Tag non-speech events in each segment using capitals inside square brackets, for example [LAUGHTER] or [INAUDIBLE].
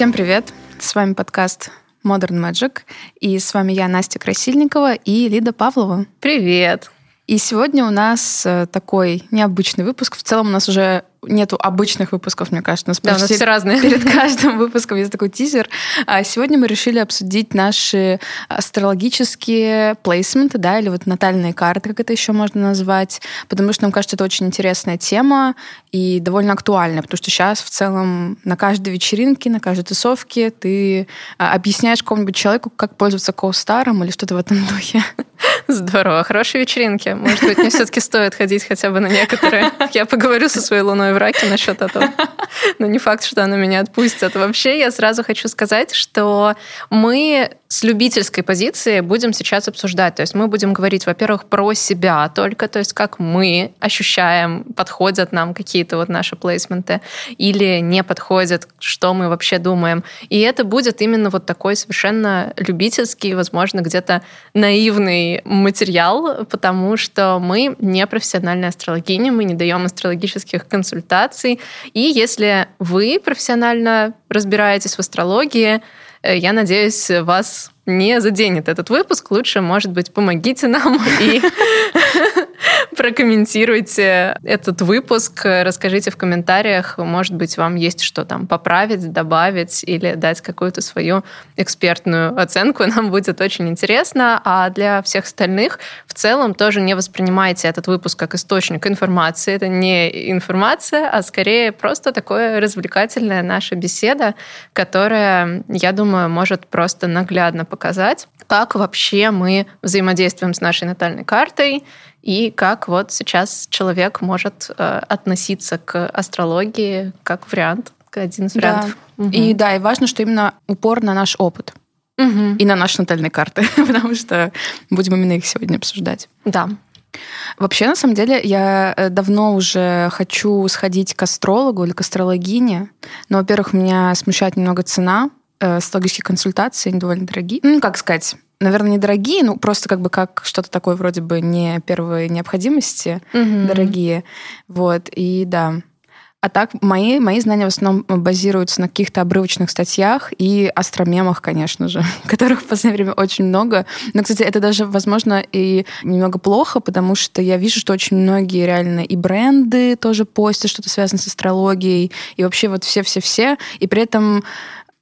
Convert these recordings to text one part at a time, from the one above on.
Всем привет! С вами подкаст Modern Magic. И с вами я, Настя Красильникова и Лида Павлова. Привет! И сегодня у нас э, такой необычный выпуск. В целом у нас уже нету обычных выпусков, мне кажется. У нас да, у нас все разные. Перед каждым [LAUGHS] выпуском есть такой тизер. А сегодня мы решили обсудить наши астрологические плейсменты, да, или вот натальные карты, как это еще можно назвать, потому что нам кажется, это очень интересная тема и довольно актуальная, потому что сейчас в целом на каждой вечеринке, на каждой тусовке ты а, объясняешь какому-нибудь человеку, как пользоваться коустаром или что-то в этом [LAUGHS] духе. Здорово. Хорошие вечеринки. Может быть, мне все-таки стоит ходить хотя бы на некоторые. Я поговорю со своей луной в раке насчет этого. [LAUGHS] Но не факт, что она меня отпустит. Вообще, я сразу хочу сказать, что мы с любительской позиции будем сейчас обсуждать. То есть мы будем говорить, во-первых, про себя только, то есть как мы ощущаем, подходят нам какие-то вот наши плейсменты или не подходят, что мы вообще думаем. И это будет именно вот такой совершенно любительский, возможно, где-то наивный материал, потому что мы не профессиональные астрологини, мы не даем астрологических консультаций. И если вы профессионально разбираетесь в астрологии, Э, я надеюсь, вас не заденет этот выпуск. Лучше, может быть, помогите нам и [LAUGHS] [LAUGHS] прокомментируйте этот выпуск, расскажите в комментариях, может быть, вам есть что там поправить, добавить или дать какую-то свою экспертную оценку. Нам будет очень интересно. А для всех остальных в целом тоже не воспринимайте этот выпуск как источник информации. Это не информация, а скорее просто такое развлекательная наша беседа, которая, я думаю, может просто наглядно показать, как вообще мы взаимодействуем с нашей натальной картой, и как вот сейчас человек может э, относиться к астрологии как вариант, как один из вариантов. Да. Угу. И да, и важно, что именно упор на наш опыт. Угу. И на наши натальные карты, [LAUGHS] потому что будем именно их сегодня обсуждать. Да. Вообще, на самом деле, я э, давно уже хочу сходить к астрологу или к астрологине. Но, во-первых, меня смущает немного цена э, астрологических консультаций, они довольно дорогие. Ну, как сказать, наверное, недорогие, ну просто как бы как что-то такое вроде бы не первой необходимости, угу. дорогие. Вот, и да. А так, мои, мои знания в основном базируются на каких-то обрывочных статьях и астромемах, конечно же, [LAUGHS] которых в последнее время очень много. Но, кстати, это даже, возможно, и немного плохо, потому что я вижу, что очень многие реально и бренды тоже постят что-то связанное с астрологией, и вообще вот все-все-все. И при этом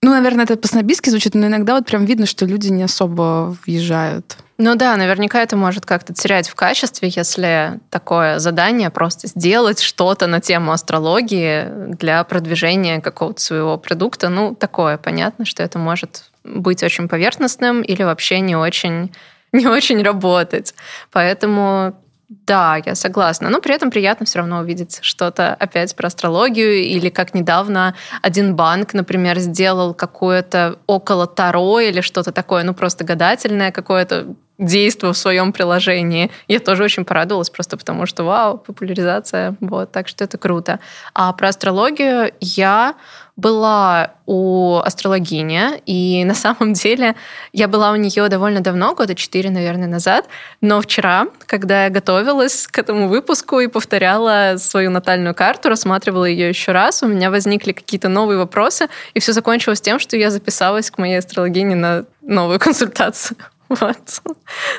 ну, наверное, это по-снобистски звучит, но иногда вот прям видно, что люди не особо въезжают. Ну да, наверняка это может как-то терять в качестве, если такое задание просто сделать что-то на тему астрологии для продвижения какого-то своего продукта. Ну, такое, понятно, что это может быть очень поверхностным или вообще не очень [LAUGHS] не очень работать. Поэтому да, я согласна. Но при этом приятно все равно увидеть что-то опять про астрологию или как недавно один банк, например, сделал какое-то около Таро или что-то такое, ну просто гадательное какое-то действие в своем приложении. Я тоже очень порадовалась, просто потому что, вау, популяризация, вот, так что это круто. А про астрологию я была у астрологини, и на самом деле я была у нее довольно давно, года четыре, наверное, назад, но вчера, когда я готовилась к этому выпуску и повторяла свою натальную карту, рассматривала ее еще раз, у меня возникли какие-то новые вопросы, и все закончилось тем, что я записалась к моей астрологине на новую консультацию. [LAUGHS] Вот.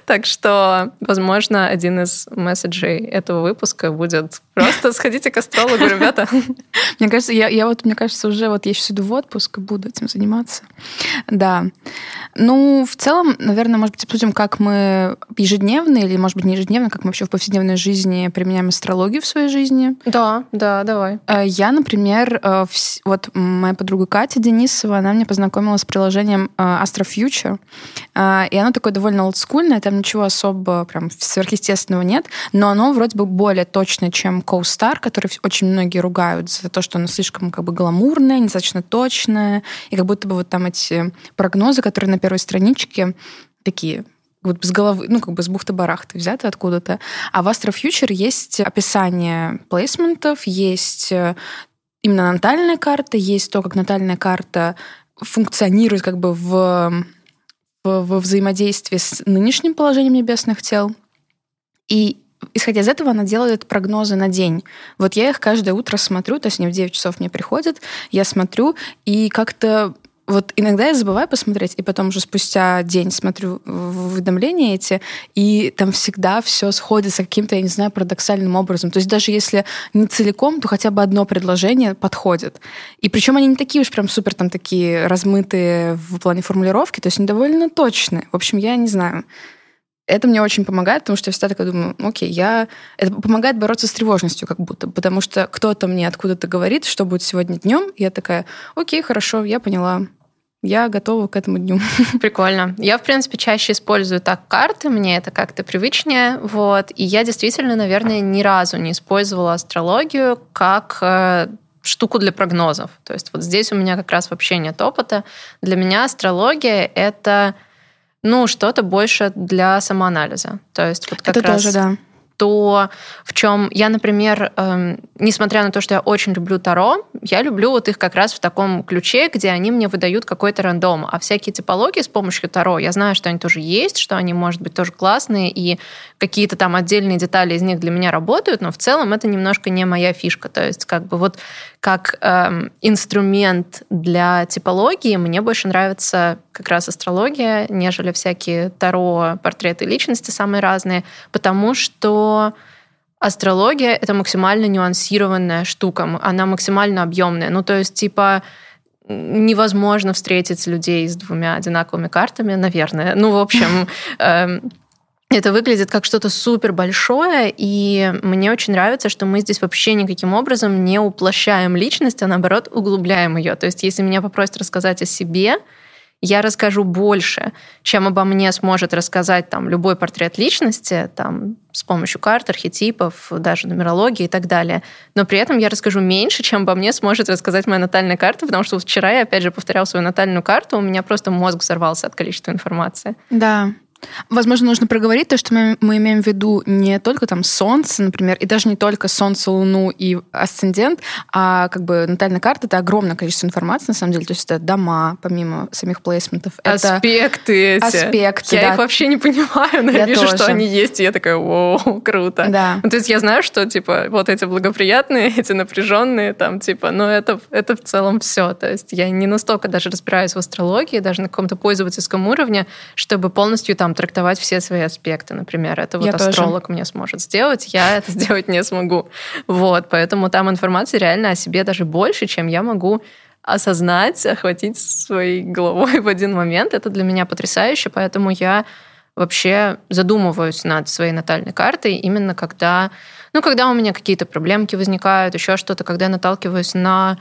Так что, возможно, один из месседжей этого выпуска будет просто [LAUGHS] сходите к астрологу, ребята. [LAUGHS] Мне кажется, я, я вот, мне кажется, уже вот я сейчас иду в отпуск и буду этим заниматься. Да. Ну, в целом, наверное, может быть, обсудим, как мы ежедневно или, может быть, не ежедневно, как мы вообще в повседневной жизни применяем астрологию в своей жизни. Да, да, давай. Э, я, например, э, вот моя подруга Катя Денисова, она мне познакомила с приложением э, Astro Future, и оно такое довольно олдскульное, там ничего особо прям сверхъестественного нет, но оно вроде бы более точное, чем CoStar, который очень многие ругают за то, что оно слишком как бы гламурное, недостаточно точное, и как будто бы вот там эти прогнозы, которые на первой страничке такие вот с головы, ну, как бы с бухты-барахты взяты откуда-то. А в Astro Future есть описание плейсментов, есть э, именно натальная карта, есть то, как натальная карта функционирует как бы в во взаимодействии с нынешним положением небесных тел. И исходя из этого, она делает прогнозы на день. Вот я их каждое утро смотрю, то есть они в 9 часов мне приходят, я смотрю, и как-то вот иногда я забываю посмотреть, и потом уже спустя день смотрю уведомления эти, и там всегда все сходится каким-то, я не знаю, парадоксальным образом. То есть даже если не целиком, то хотя бы одно предложение подходит. И причем они не такие уж прям супер там такие размытые в плане формулировки, то есть они довольно точные. В общем, я не знаю это мне очень помогает, потому что я всегда такая думаю, окей, я... Это помогает бороться с тревожностью как будто, потому что кто-то мне откуда-то говорит, что будет сегодня днем, я такая, окей, хорошо, я поняла, я готова к этому дню. [LAUGHS] Прикольно. Я, в принципе, чаще использую так карты, мне это как-то привычнее, вот, и я действительно, наверное, ни разу не использовала астрологию как э, штуку для прогнозов. То есть вот здесь у меня как раз вообще нет опыта. Для меня астрология — это ну, что-то больше для самоанализа. То есть вот как Это раз тоже, да то, в чем я, например, эм, несмотря на то, что я очень люблю Таро, я люблю вот их как раз в таком ключе, где они мне выдают какой-то рандом. А всякие типологии с помощью Таро, я знаю, что они тоже есть, что они, может быть, тоже классные, и какие-то там отдельные детали из них для меня работают, но в целом это немножко не моя фишка. То есть как бы вот как эм, инструмент для типологии мне больше нравится как раз астрология, нежели всякие Таро, портреты личности самые разные, потому что астрология — это максимально нюансированная штука, она максимально объемная. Ну, то есть, типа, невозможно встретить людей с двумя одинаковыми картами, наверное. Ну, в общем, [LAUGHS] эм, это выглядит как что-то супер большое, и мне очень нравится, что мы здесь вообще никаким образом не уплощаем личность, а наоборот углубляем ее. То есть, если меня попросят рассказать о себе, я расскажу больше, чем обо мне сможет рассказать там любой портрет личности, там с помощью карт, архетипов, даже нумерологии и так далее. Но при этом я расскажу меньше, чем обо мне сможет рассказать моя натальная карта, потому что вчера я опять же повторял свою натальную карту, у меня просто мозг взорвался от количества информации. Да, Возможно, нужно проговорить то, что мы, мы имеем в виду не только там Солнце, например, и даже не только Солнце, Луну и асцендент, а как бы натальная карта — это огромное количество информации, на самом деле. То есть это дома, помимо самих плейсментов. Аспекты это... эти. Аспекты, Я да. их вообще не понимаю, но я, я вижу, тоже. что они есть, и я такая, вау, [LAUGHS] круто. Да. Ну, то есть я знаю, что, типа, вот эти благоприятные, [LAUGHS] эти напряженные, там, типа, но это, это в целом все. То есть я не настолько даже разбираюсь в астрологии, даже на каком-то пользовательском уровне, чтобы полностью там трактовать все свои аспекты, например. Это вот Я астролог тоже. мне сможет сделать, я [LAUGHS] это сделать не смогу. Вот, поэтому там информации реально о себе даже больше, чем я могу осознать, охватить своей головой [LAUGHS] в один момент. Это для меня потрясающе, поэтому я вообще задумываюсь над своей натальной картой именно когда, ну, когда у меня какие-то проблемки возникают, еще что-то, когда я наталкиваюсь на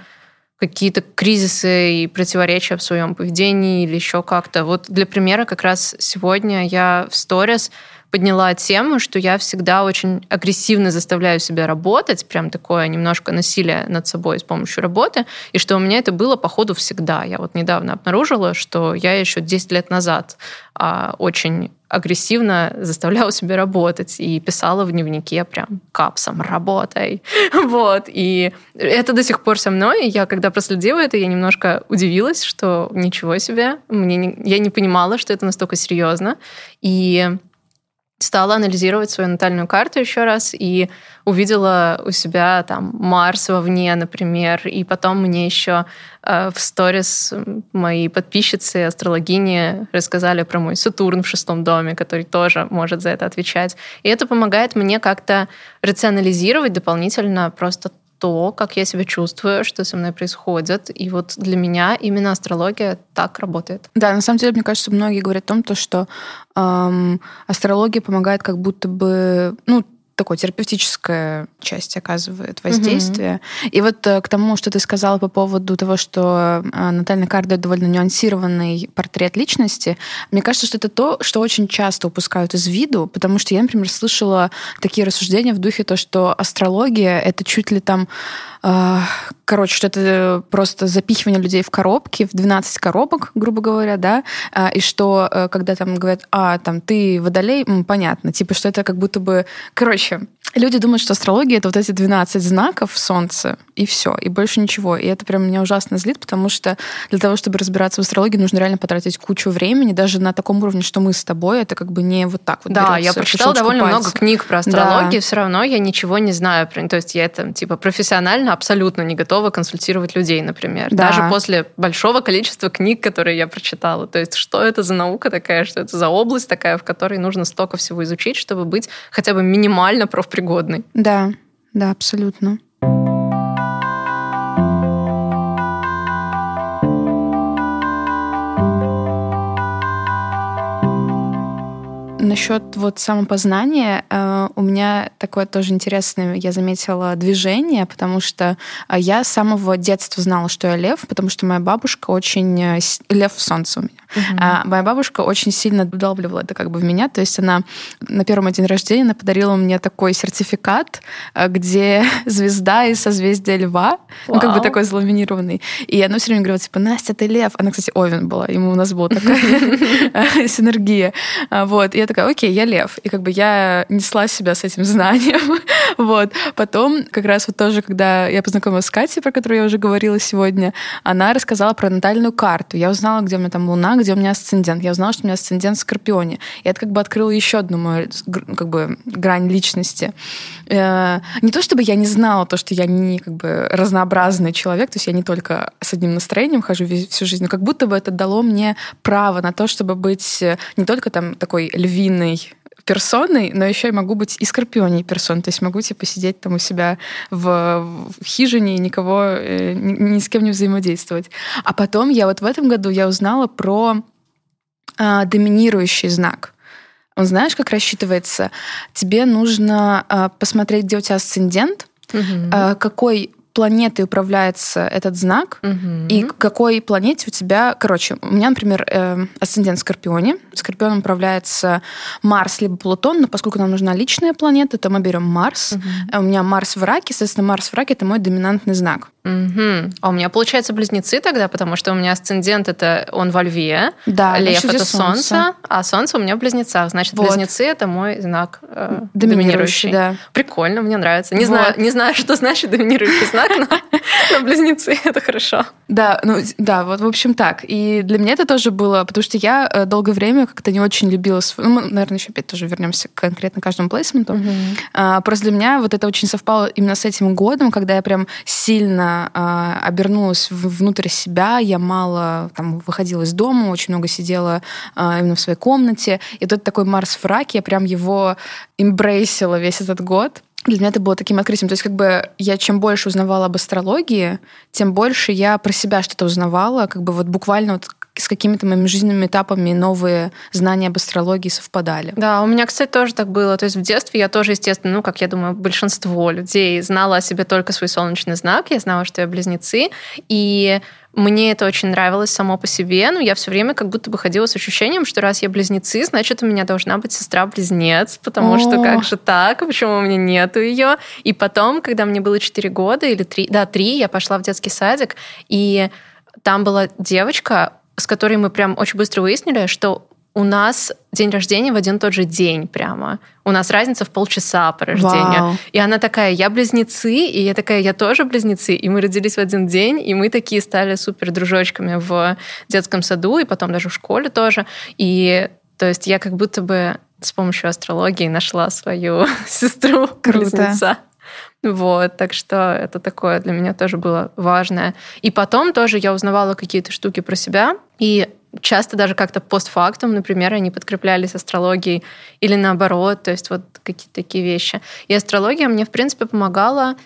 какие-то кризисы и противоречия в своем поведении или еще как-то. Вот для примера как раз сегодня я в сторис подняла тему, что я всегда очень агрессивно заставляю себя работать, прям такое немножко насилие над собой с помощью работы, и что у меня это было по ходу всегда. Я вот недавно обнаружила, что я еще 10 лет назад а, очень агрессивно заставляла себя работать и писала в дневнике прям капсом «работай». [LAUGHS] Вот. И это до сих пор со мной. Я, когда проследила это, я немножко удивилась, что ничего себе. Мне не, я не понимала, что это настолько серьезно. И стала анализировать свою натальную карту еще раз и увидела у себя там Марс вовне, например, и потом мне еще э, в сторис мои подписчицы, астрологини рассказали про мой Сатурн в шестом доме, который тоже может за это отвечать. И это помогает мне как-то рационализировать дополнительно просто то, как я себя чувствую, что со мной происходит. И вот для меня именно астрология так работает. Да, на самом деле, мне кажется, многие говорят о том, то, что эм, астрология помогает как будто бы, ну, такой терапевтическая часть оказывает воздействие. Mm-hmm. И вот э, к тому, что ты сказала по поводу того, что э, натальная карта довольно нюансированный портрет личности, мне кажется, что это то, что очень часто упускают из виду, потому что я, например, слышала такие рассуждения в духе то, что астрология — это чуть ли там э, короче, что это просто запихивание людей в коробки, в 12 коробок, грубо говоря, да, и что когда там говорят, а, там, ты водолей, понятно, типа, что это как будто бы, короче, Короче, люди думают, что астрология это вот эти 12 знаков в Солнце, и все, и больше ничего. И это прям меня ужасно злит, потому что для того, чтобы разбираться в астрологии, нужно реально потратить кучу времени, даже на таком уровне, что мы с тобой, это как бы не вот так вот. Да, я прочитала довольно пальцев. много книг про астрологию, да. все равно я ничего не знаю. То есть я это типа профессионально абсолютно не готова консультировать людей, например. Да. Даже после большого количества книг, которые я прочитала. То есть что это за наука такая, что это за область такая, в которой нужно столько всего изучить, чтобы быть хотя бы минимально профпригодной. Да, да, абсолютно. Насчет вот самопознания э, у меня такое тоже интересное, я заметила, движение, потому что э, я с самого детства знала, что я лев, потому что моя бабушка очень... Э, лев в солнце у меня. Угу. А моя бабушка очень сильно вдалбливала это как бы в меня, то есть она на первом день рождения она подарила мне такой сертификат, где [LAUGHS] звезда из созвездия льва, Вау. ну как бы такой заламинированный. И она все время говорила, типа, Настя, ты лев. Она, кстати, Овен была, ему у нас была такая [LAUGHS] [LAUGHS] синергия. А, вот. И я такая, окей, я лев. И как бы я несла себя с этим знанием. [LAUGHS] вот. Потом, как раз вот тоже, когда я познакомилась с Катей, про которую я уже говорила сегодня, она рассказала про натальную карту. Я узнала, где у меня там луна, где у меня асцендент. Я узнала, что у меня асцендент в Скорпионе. И это как бы открыло еще одну мою как бы грань личности. Э, не то чтобы я не знала то, что я не как бы разнообразный человек, то есть я не только с одним настроением хожу всю жизнь, но как будто бы это дало мне право на то, чтобы быть не только там такой львиной персоной, но еще и могу быть и скорпионей персон. То есть могу типа сидеть там у себя в, в хижине и никого, э, ни, ни с кем не взаимодействовать. А потом я вот в этом году я узнала про э, доминирующий знак. Он знаешь, как рассчитывается? Тебе нужно э, посмотреть, где у тебя асцендент, угу. э, какой планетой управляется этот знак, угу. и к какой планете у тебя... Короче, у меня, например, э, асцендент в Скорпионе. Скорпионом управляется Марс либо Плутон, но поскольку нам нужна личная планета, то мы берем Марс. Угу. У меня Марс в раке, соответственно, Марс в раке — это мой доминантный знак. Угу. А у меня, получается, близнецы тогда, потому что у меня асцендент это он во льве, да, лев это солнце. солнце, а солнце у меня в близнецах. Значит, вот. близнецы это мой знак э, доминирующий. Да. Прикольно, мне нравится. Не, вот. знаю, не знаю, что значит доминирующий знак, [LAUGHS] но, близнецы это хорошо. Да, ну да, вот в общем так. И для меня это тоже было, потому что я э, долгое время как-то не очень любила... Ну, мы, наверное, еще опять тоже вернемся к конкретно каждому плейсменту. Угу. А, просто для меня вот это очень совпало именно с этим годом, когда я прям сильно э, обернулась внутрь себя, я мало там выходила из дома, очень много сидела э, именно в своей комнате. И тут такой Марс в раке, я прям его эмбрейсила весь этот год. Для меня это было таким открытием. То есть как бы я чем больше узнавала об астрологии, тем больше я про себя что-то узнавала, как бы вот буквально вот с какими-то моими жизненными этапами новые знания об астрологии совпадали. Да, у меня, кстати, тоже так было. То есть в детстве я тоже, естественно, ну, как я думаю, большинство людей знала о себе только свой солнечный знак. Я знала, что я близнецы. И мне это очень нравилось само по себе, но я все время как будто бы ходила с ощущением, что раз я близнецы, значит, у меня должна быть сестра-близнец, потому О. что как же так, почему у меня нету ее? И потом, когда мне было 4 года или 3, да, 3, я пошла в детский садик, и там была девочка, с которой мы прям очень быстро выяснили, что у нас день рождения в один и тот же день прямо. У нас разница в полчаса по рождению. Вау. И она такая, я близнецы, и я такая, я тоже близнецы. И мы родились в один день, и мы такие стали супер дружочками в детском саду, и потом даже в школе тоже. И то есть я как будто бы с помощью астрологии нашла свою [LAUGHS] сестру близнеца. Вот, так что это такое для меня тоже было важное. И потом тоже я узнавала какие-то штуки про себя, и часто даже как-то постфактум, например, они подкреплялись астрологией или наоборот, то есть вот какие-то такие вещи. И астрология мне, в принципе, помогала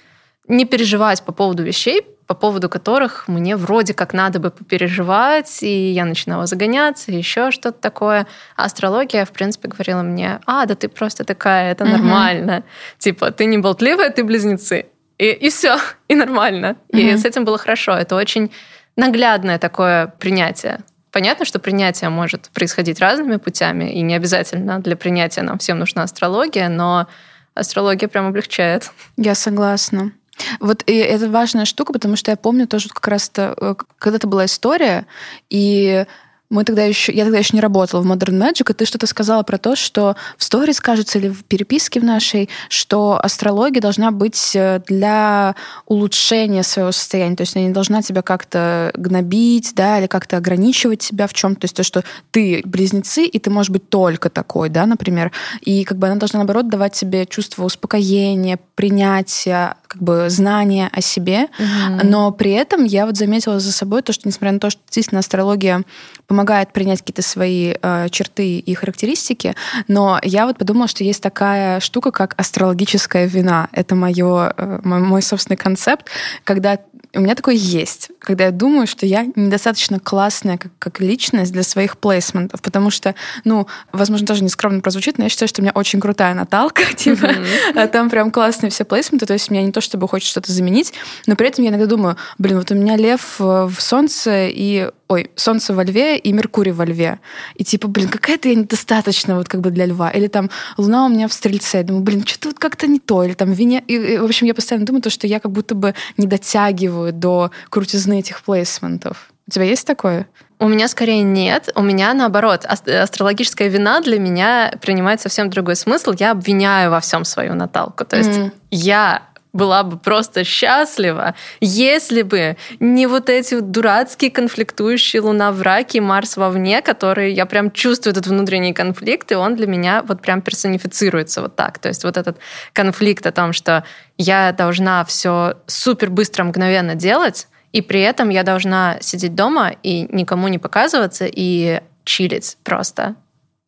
не переживать по поводу вещей, по поводу которых мне вроде как надо бы попереживать, и я начинала загоняться, еще что-то такое. А астрология, в принципе, говорила мне, а, да ты просто такая, это нормально. Угу. Типа, ты не болтливая, ты близнецы. И, и все, [LAUGHS] и нормально. Угу. И с этим было хорошо. Это очень наглядное такое принятие. Понятно, что принятие может происходить разными путями, и не обязательно для принятия нам всем нужна астрология, но астрология прям облегчает. Я согласна. Вот и это важная штука, потому что я помню тоже как раз-то, э, когда-то была история, и Мы тогда еще, я тогда еще не работала в Modern Magic, и ты что-то сказала про то, что в сторис, кажется, или в переписке в нашей, что астрология должна быть э, для улучшения своего состояния. То есть она не должна тебя как-то гнобить, да, или как-то ограничивать себя в чем-то. То есть то, что ты близнецы, и ты можешь быть только такой, да, например. И как бы она должна, наоборот, давать тебе чувство успокоения, принятия, как бы знания о себе. Mm-hmm. Но при этом я вот заметила за собой то, что несмотря на то, что действительно астрология помогает принять какие-то свои э, черты и характеристики, но я вот подумала, что есть такая штука, как астрологическая вина. Это моё, э, мой собственный концепт, когда у меня такое есть, когда я думаю, что я недостаточно классная как, как личность для своих плейсментов, потому что, ну, возможно, тоже нескромно прозвучит, но я считаю, что у меня очень крутая Наталка, [LAUGHS] типа, mm-hmm. там прям классные все плейсменты, то есть меня не то, чтобы хочет что-то заменить, но при этом я иногда думаю, блин, вот у меня лев э, в солнце и ой, Солнце во Льве и Меркурий во Льве. И типа, блин, какая-то я недостаточно вот как бы для Льва. Или там Луна у меня в Стрельце. Я думаю, блин, что-то вот как-то не то. Или там Вене... И, и, в общем, я постоянно думаю, то, что я как будто бы не дотягиваю до крутизны этих плейсментов. У тебя есть такое? У меня скорее нет. У меня наоборот. Астрологическая вина для меня принимает совсем другой смысл. Я обвиняю во всем свою Наталку. То есть mm. я была бы просто счастлива, если бы не вот эти дурацкие конфликтующие Луна в раке и Марс вовне, которые я прям чувствую этот внутренний конфликт, и он для меня вот прям персонифицируется вот так. То есть вот этот конфликт о том, что я должна все супер быстро, мгновенно делать, и при этом я должна сидеть дома и никому не показываться и чилить просто.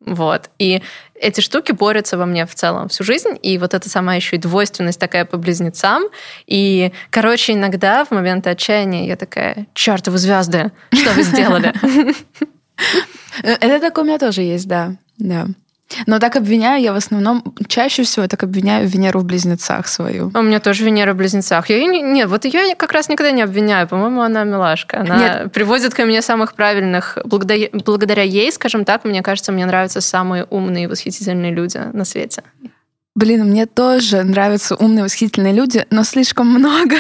Вот. И эти штуки борются во мне в целом всю жизнь. И вот эта сама еще и двойственность такая по близнецам. И, короче, иногда в моменты отчаяния я такая, чертовы звезды, что вы сделали? [LAUGHS] Это такое у меня тоже есть, да. Да. Но так обвиняю я в основном, чаще всего так обвиняю Венеру в близнецах свою. А у меня тоже Венера в близнецах. Я ее не, нет, вот ее я как раз никогда не обвиняю. По-моему, она милашка. Она нет. приводит ко мне самых правильных. Благодаря, благодаря ей, скажем так, мне кажется, мне нравятся самые умные и восхитительные люди на свете. Блин, мне тоже нравятся умные, восхитительные люди, но слишком много.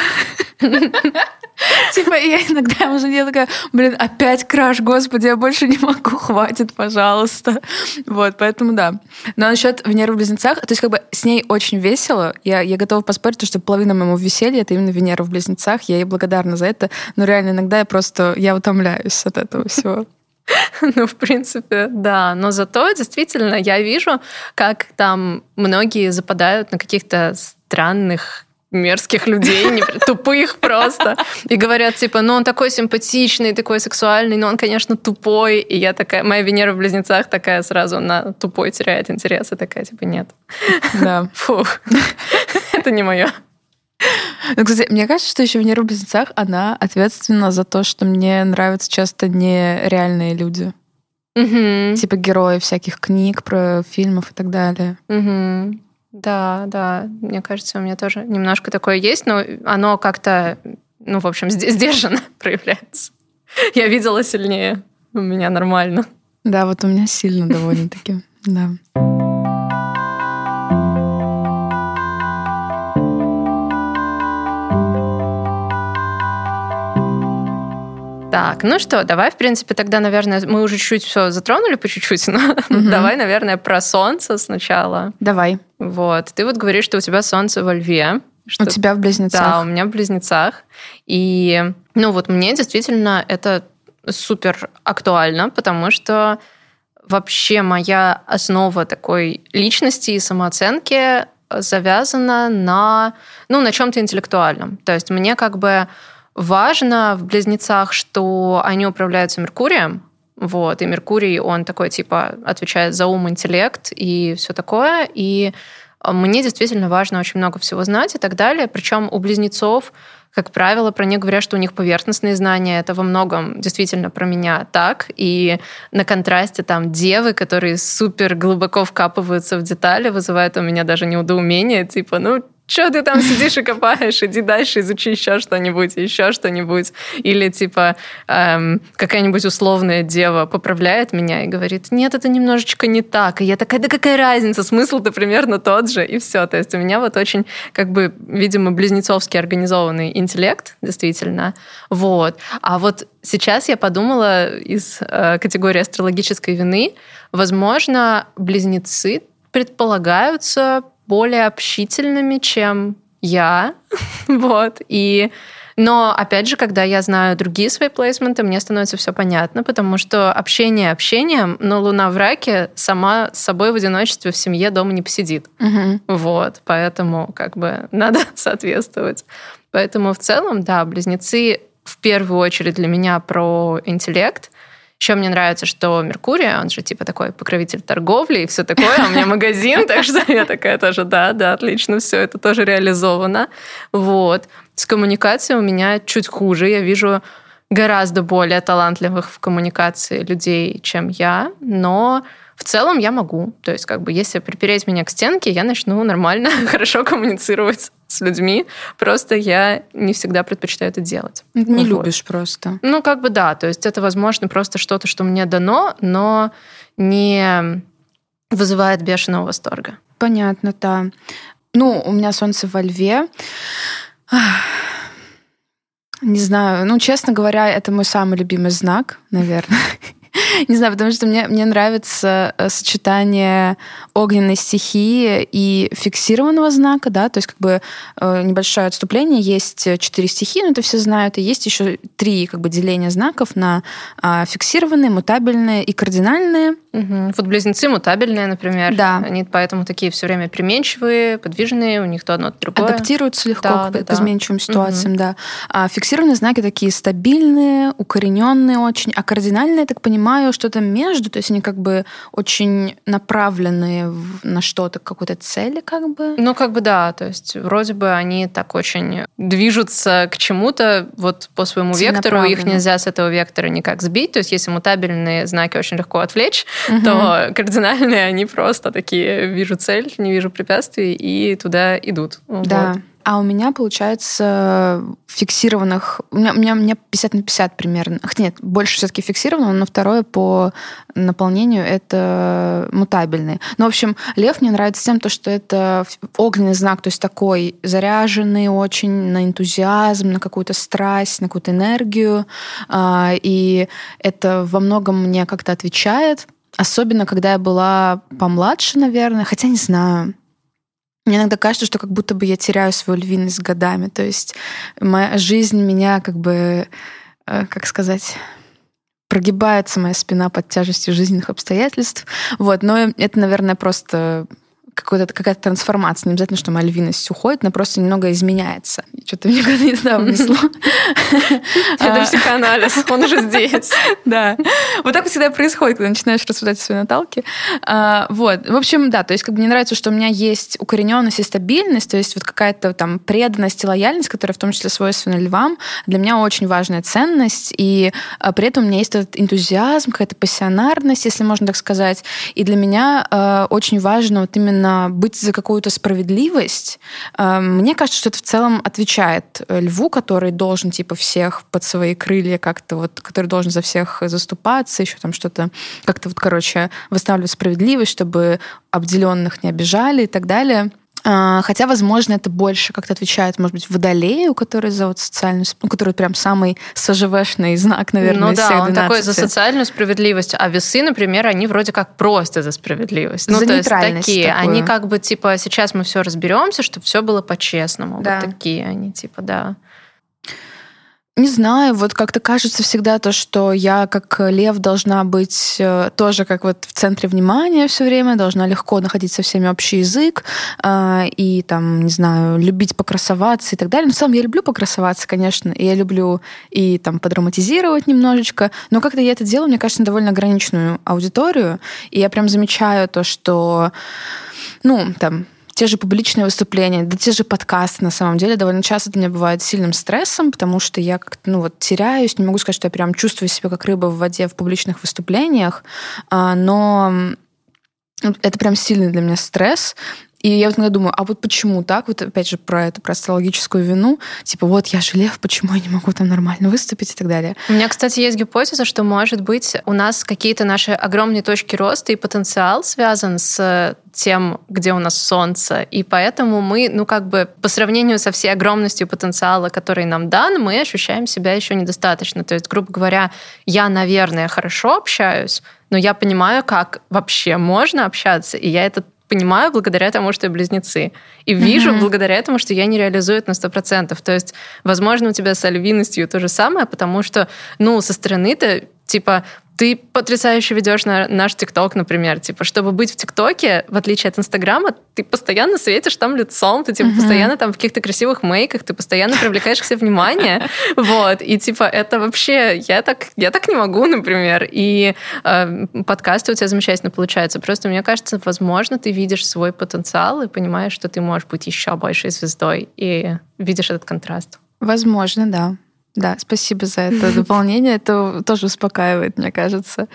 [LAUGHS] Типа, я иногда уже не такая, блин, опять краш, господи, я больше не могу, хватит, пожалуйста. Вот, поэтому да. Но насчет Венеры в Близнецах, то есть как бы с ней очень весело. Я, я готова поспорить, что половина моего веселья — это именно Венера в Близнецах. Я ей благодарна за это. Но реально иногда я просто, я утомляюсь от этого всего. Ну, в принципе, да. Но зато действительно я вижу, как там многие западают на каких-то странных мерзких людей, [LAUGHS] тупых просто. И говорят, типа, ну он такой симпатичный, такой сексуальный, но он, конечно, тупой. И я такая, моя Венера в близнецах такая сразу на тупой теряет интерес. И такая, типа, нет. Да. [LAUGHS] Фух. [LAUGHS] Это не мое. Ну, кстати, мне кажется, что еще Венера в близнецах, она ответственна за то, что мне нравятся часто нереальные люди. Угу. Типа герои всяких книг, про фильмов и так далее. Угу. Да, да, мне кажется, у меня тоже немножко такое есть, но оно как-то, ну, в общем, сдержанно [LAUGHS] проявляется. Я видела сильнее, у меня нормально. Да, вот у меня сильно довольно-таки, да. Так, ну что, давай, в принципе, тогда, наверное, мы уже чуть-чуть все затронули по чуть-чуть, [LAUGHS] но угу. давай, наверное, про солнце сначала. Давай. Вот. Ты вот говоришь, что у тебя солнце во льве. Что... У тебя в близнецах. Да, у меня в близнецах. И, ну вот мне действительно это супер актуально, потому что вообще моя основа такой личности и самооценки завязана на, ну, на чем-то интеллектуальном. То есть мне как бы Важно в близнецах, что они управляются Меркурием, вот, и Меркурий, он такой, типа, отвечает за ум, интеллект и все такое, и мне действительно важно очень много всего знать и так далее. Причем у близнецов, как правило, про них говорят, что у них поверхностные знания. Это во многом действительно про меня так. И на контрасте там девы, которые супер глубоко вкапываются в детали, вызывают у меня даже неудоумение. Типа, ну, что ты там сидишь и копаешь, иди дальше, изучи еще что-нибудь, еще что-нибудь. Или типа эм, какая-нибудь условная дева поправляет меня и говорит, нет, это немножечко не так. И я такая, да какая разница, смысл-то примерно тот же, и все. То есть у меня вот очень, как бы, видимо, близнецовский организованный интеллект, действительно. Вот. А вот сейчас я подумала из э, категории астрологической вины, возможно, близнецы предполагаются более общительными, чем я. [LAUGHS] вот. И но, опять же, когда я знаю другие свои плейсменты, мне становится все понятно, потому что общение общением, но Луна в раке сама с собой в одиночестве в семье дома не посидит. Угу. Вот, поэтому как бы [LAUGHS] надо соответствовать. Поэтому в целом, да, близнецы в первую очередь для меня про интеллект, еще мне нравится, что Меркурий, он же типа такой покровитель торговли и все такое, а у меня магазин, [LAUGHS] так что я такая тоже, да, да, отлично, все это тоже реализовано. Вот. С коммуникацией у меня чуть хуже. Я вижу гораздо более талантливых в коммуникации людей, чем я, но в целом я могу. То есть, как бы, если припереть меня к стенке, я начну нормально, [LAUGHS] хорошо коммуницировать с людьми. Просто я не всегда предпочитаю это делать. Не вот. любишь просто. Ну, как бы да. То есть это, возможно, просто что-то, что мне дано, но не вызывает бешеного восторга. Понятно, да. Ну, у меня солнце во льве. Не знаю, ну, честно говоря, это мой самый любимый знак, наверное. [LAUGHS] Не знаю, потому что мне, мне нравится э, сочетание огненной стихии и фиксированного знака, да, то есть как бы э, небольшое отступление, есть четыре стихии, но это все знают, и есть еще три как бы деления знаков на а, фиксированные, мутабельные и кардинальные. Угу. Вот близнецы мутабельные, например. Да. Они поэтому такие все время переменчивые, подвижные, у них то одно, то другое. Адаптируются легко да, к, да, к изменчивым ситуациям, угу. да. А фиксированные знаки такие стабильные, укорененные очень, а кардинальные, я так понимаю, что-то между, то есть они как бы очень направленные на что-то, к какой-то цели как бы. Ну, как бы да, то есть вроде бы они так очень движутся к чему-то вот по своему вектору, их нельзя с этого вектора никак сбить, то есть если мутабельные знаки очень легко отвлечь, угу. то кардинальные они просто такие, вижу цель, не вижу препятствий, и туда идут. Да. Вот. А у меня, получается, фиксированных... У меня, у меня, у меня 50 на 50 примерно. Ах, нет, больше все-таки фиксированного, но второе по наполнению это мутабельные. Ну, в общем, лев мне нравится тем, то, что это огненный знак, то есть такой заряженный очень на энтузиазм, на какую-то страсть, на какую-то энергию. А, и это во многом мне как-то отвечает. Особенно, когда я была помладше, наверное, хотя не знаю. Мне иногда кажется, что как будто бы я теряю свою львиность годами. То есть моя жизнь меня как бы, э, как сказать, прогибается моя спина под тяжестью жизненных обстоятельств. Вот, но это, наверное, просто какая-то трансформация. Не обязательно, что моя львиность уходит, она просто немного изменяется. Что-то меня куда-то недавно несло. Это [LAUGHS] а. психоанализ, он уже здесь. [LAUGHS] Да. Вот так всегда происходит, когда начинаешь рассуждать о своей наталке. А, вот. В общем, да, то есть как бы мне нравится, что у меня есть укорененность и стабильность, то есть вот какая-то там преданность и лояльность, которая в том числе свойственна львам, для меня очень важная ценность, и а, при этом у меня есть этот энтузиазм, какая-то пассионарность, если можно так сказать. И для меня очень важно вот именно именно быть за какую-то справедливость, э, мне кажется, что это в целом отвечает э, льву, который должен типа всех под свои крылья как-то вот, который должен за всех заступаться, еще там что-то как-то вот, короче, восстанавливать справедливость, чтобы обделенных не обижали и так далее. А, хотя, возможно, это больше как-то отвечает, может быть, водолею, который за вот социальную, ну, который прям самый СЖВшный знак, наверное, Ну да, он такой за социальную справедливость, а весы, например, они вроде как просто за справедливость. Ну, за то есть такие, такую. они как бы типа сейчас мы все разберемся, чтобы все было по-честному. Да. Вот такие они, типа, да. Не знаю, вот как-то кажется всегда то, что я как лев должна быть э, тоже как вот в центре внимания все время, должна легко находить со всеми общий язык э, и там, не знаю, любить покрасоваться и так далее. Но в целом я люблю покрасоваться, конечно, и я люблю и там подраматизировать немножечко, но как-то я это делаю, мне кажется, на довольно ограниченную аудиторию, и я прям замечаю то, что ну, там, те же публичные выступления, да те же подкасты, на самом деле, довольно часто для меня бывает сильным стрессом, потому что я как-то, ну вот, теряюсь, не могу сказать, что я прям чувствую себя как рыба в воде в публичных выступлениях, а, но это прям сильный для меня стресс, И я вот иногда думаю, а вот почему так? Вот опять же про это, про астрологическую вину. Типа, вот я же лев, почему я не могу там нормально выступить и так далее. У меня, кстати, есть гипотеза, что, может быть, у нас какие-то наши огромные точки роста и потенциал связан с тем, где у нас солнце. И поэтому мы, ну, как бы по сравнению со всей огромностью потенциала, который нам дан, мы ощущаем себя еще недостаточно. То есть, грубо говоря, я, наверное, хорошо общаюсь, но я понимаю, как вообще можно общаться, и я это понимаю благодаря тому, что я близнецы. И вижу mm-hmm. благодаря этому, что я не реализую это на 100%. То есть, возможно, у тебя с альвиностью то же самое, потому что, ну, со стороны-то, типа, ты потрясающе ведешь на наш ТикТок, например. Типа, чтобы быть в ТикТоке, в отличие от Инстаграма, ты постоянно светишь там лицом, ты типа uh-huh. постоянно там в каких-то красивых мейках, ты постоянно привлекаешь к себе внимание. [LAUGHS] Вот. И типа это вообще... Я так, я так не могу, например. И э, подкасты у тебя замечательно получаются. Просто мне кажется, возможно, ты видишь свой потенциал и понимаешь, что ты можешь быть еще большей звездой. И видишь этот контраст. Возможно, да. Да, спасибо за это [LAUGHS] дополнение. Это тоже успокаивает, мне кажется.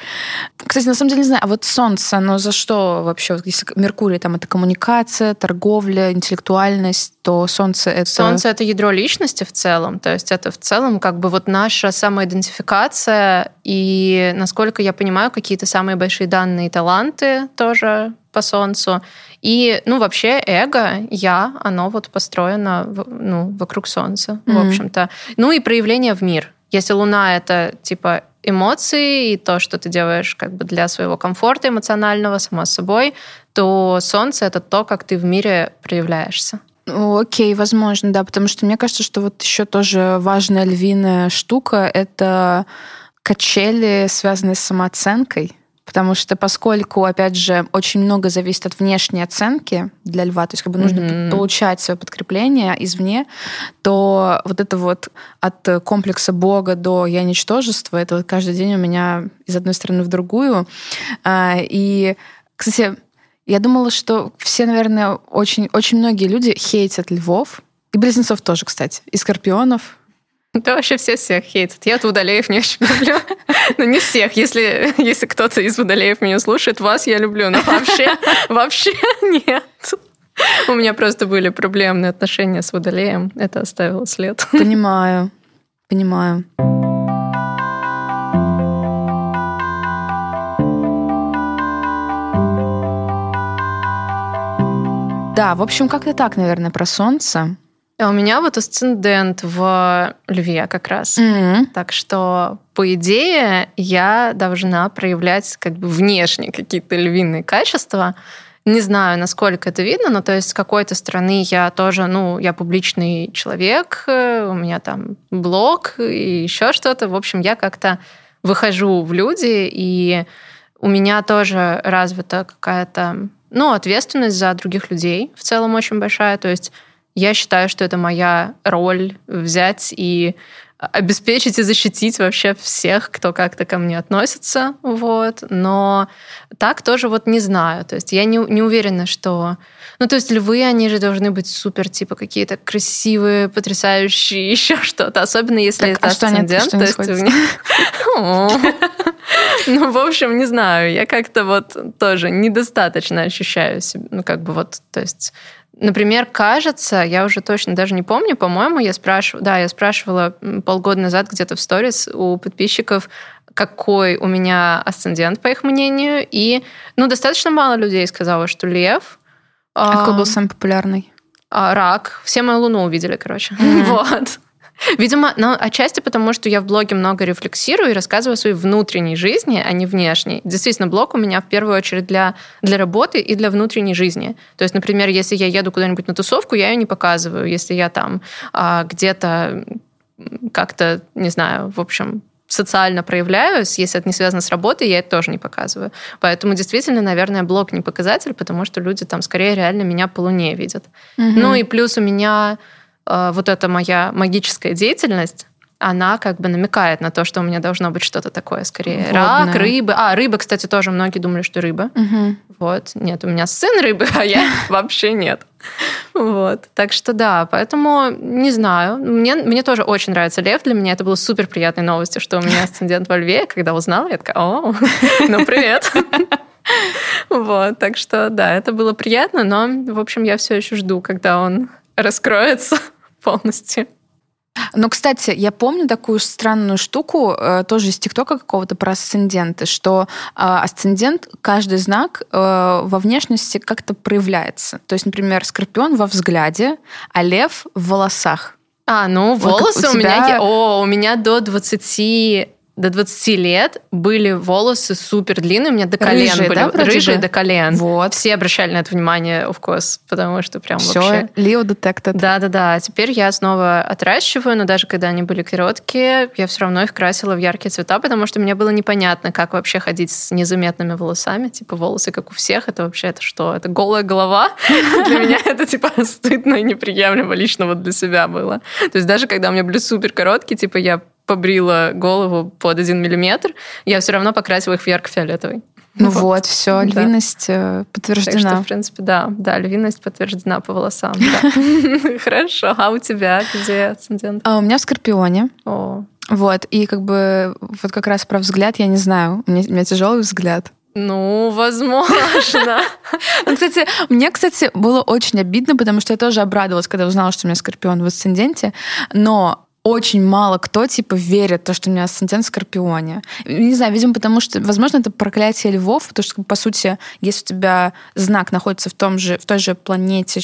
Кстати, на самом деле не знаю, а вот Солнце, оно за что вообще? Если Меркурий, там это коммуникация, торговля, интеллектуальность, то Солнце это... Солнце — это ядро личности в целом. То есть это в целом как бы вот наша самоидентификация и, насколько я понимаю, какие-то самые большие данные и таланты тоже по Солнцу. И, ну, вообще эго, я, оно вот построено ну, вокруг Солнца, mm-hmm. в общем-то. Ну и проявление в мир. Если Луна — это, типа, эмоции и то, что ты делаешь как бы для своего комфорта эмоционального, само собой, то Солнце — это то, как ты в мире проявляешься. Окей, возможно, да, потому что мне кажется, что вот еще тоже важная львиная штука — это качели, связанные с самооценкой. Потому что поскольку, опять же, очень много зависит от внешней оценки для льва, то есть как бы нужно mm-hmm. получать свое подкрепление извне, то вот это вот от комплекса Бога до я ничтожество, это вот каждый день у меня из одной стороны в другую. А, и, кстати, я думала, что все, наверное, очень, очень многие люди хейтят львов, и близнецов тоже, кстати, и скорпионов, [LAUGHS] да вообще все всех хейтят. Я Водолеев не очень люблю. [LAUGHS] Ну, не всех. Если, если кто-то из Водолеев меня слушает, вас я люблю. Но вообще, [LAUGHS] вообще нет. У меня просто были проблемные отношения с Водолеем. Это оставило след. Понимаю. Понимаю. Да, в общем, как-то так, наверное, про солнце. А у меня вот асцендент в льве как раз. Mm-hmm. Так что, по идее, я должна проявлять как бы внешне какие-то львиные качества. Не знаю, насколько это видно, но то есть с какой-то стороны я тоже, ну, я публичный человек, у меня там блог и еще что-то. В общем, я как-то выхожу в люди, и у меня тоже развита какая-то, ну, ответственность за других людей в целом очень большая. То есть я считаю, что это моя роль взять и обеспечить и защитить вообще всех, кто как-то ко мне относится, вот. Но так тоже вот не знаю. То есть я не, не уверена, что... Ну, то есть львы, они же должны быть супер, типа, какие-то красивые, потрясающие, [LAUGHS] еще что-то. Особенно если так, это а асцендент. Что, что то есть [LAUGHS] Ну, в общем, не знаю. Я как-то вот тоже недостаточно ощущаю себя. Ну, как бы вот, то есть Например, кажется, я уже точно даже не помню, по-моему, я спрашивала, да, я спрашивала полгода назад где-то в сторис у подписчиков, какой у меня асцендент, по их мнению, и, ну, достаточно мало людей сказало, что лев. А какой был самый популярный? А, рак. Все мою луну увидели, короче. Mm-hmm. [LAUGHS] Вот. Видимо, ну, отчасти потому, что я в блоге много рефлексирую и рассказываю о своей внутренней жизни, а не внешней. Действительно, блог у меня в первую очередь для, для работы и для внутренней жизни. То есть, например, если я еду куда-нибудь на тусовку, я ее не показываю. Если я там а, где-то как-то, не знаю, в общем, социально проявляюсь, если это не связано с работой, я это тоже не показываю. Поэтому действительно, наверное, блог не показатель, потому что люди там скорее реально меня по луне видят. Угу. Ну и плюс у меня вот эта моя магическая деятельность, она как бы намекает на то, что у меня должно быть что-то такое, скорее Водное. рак, рыбы. А, рыба, кстати, тоже многие думали, что рыба. Угу. Вот. Нет, у меня сын рыбы, а я [LAUGHS] вообще нет. Вот. Так что да, поэтому не знаю. Мне, мне тоже очень нравится лев. Для меня это было супер приятной новостью, что у меня асцендент во льве. Когда узнала, я такая, о, ну привет. [LAUGHS] Вот, так что, да, это было приятно, но, в общем, я все еще жду, когда он раскроется [LAUGHS] полностью. Но, кстати, я помню такую странную штуку, э, тоже из ТикТока какого-то про асценденты, что э, асцендент, каждый знак э, во внешности как-то проявляется. То есть, например, скорпион во взгляде, а лев в волосах. А, ну, волосы вот у, у тебя... меня... О, у меня до 20 до 20 лет были волосы супер длинные, у меня до колен рыжие, были. Да, рыжие до колен. Вот. Все обращали на это внимание, of course, потому что прям Все, вообще... Leo detected. Да-да-да. А теперь я снова отращиваю, но даже когда они были короткие, я все равно их красила в яркие цвета, потому что мне было непонятно, как вообще ходить с незаметными волосами. Типа волосы, как у всех, это вообще это что? Это голая голова? [LAUGHS] Для меня это типа стыдно и неприемлемо лично вот для себя было. То есть даже когда у меня были супер короткие, типа я побрила голову под один миллиметр, я все равно покрасила их в ярко-фиолетовый. Ну вот, вот все, львиность да. Э, подтверждена. Так что, в принципе, да, да, львиность подтверждена по волосам. [LAUGHS] Хорошо. А у тебя где асцендент? А у меня в Скорпионе. Вот, и как бы вот как раз про взгляд я не знаю. У меня, у меня тяжелый взгляд. Ну, возможно. [LAUGHS] ну, кстати, мне, кстати, было очень обидно, потому что я тоже обрадовалась, когда узнала, что у меня Скорпион в асценденте. Но очень мало кто, типа, верит в то, что у меня асцендент в Скорпионе. Не знаю, видимо, потому что, возможно, это проклятие львов, потому что, по сути, если у тебя знак находится в, том же, в той же планете,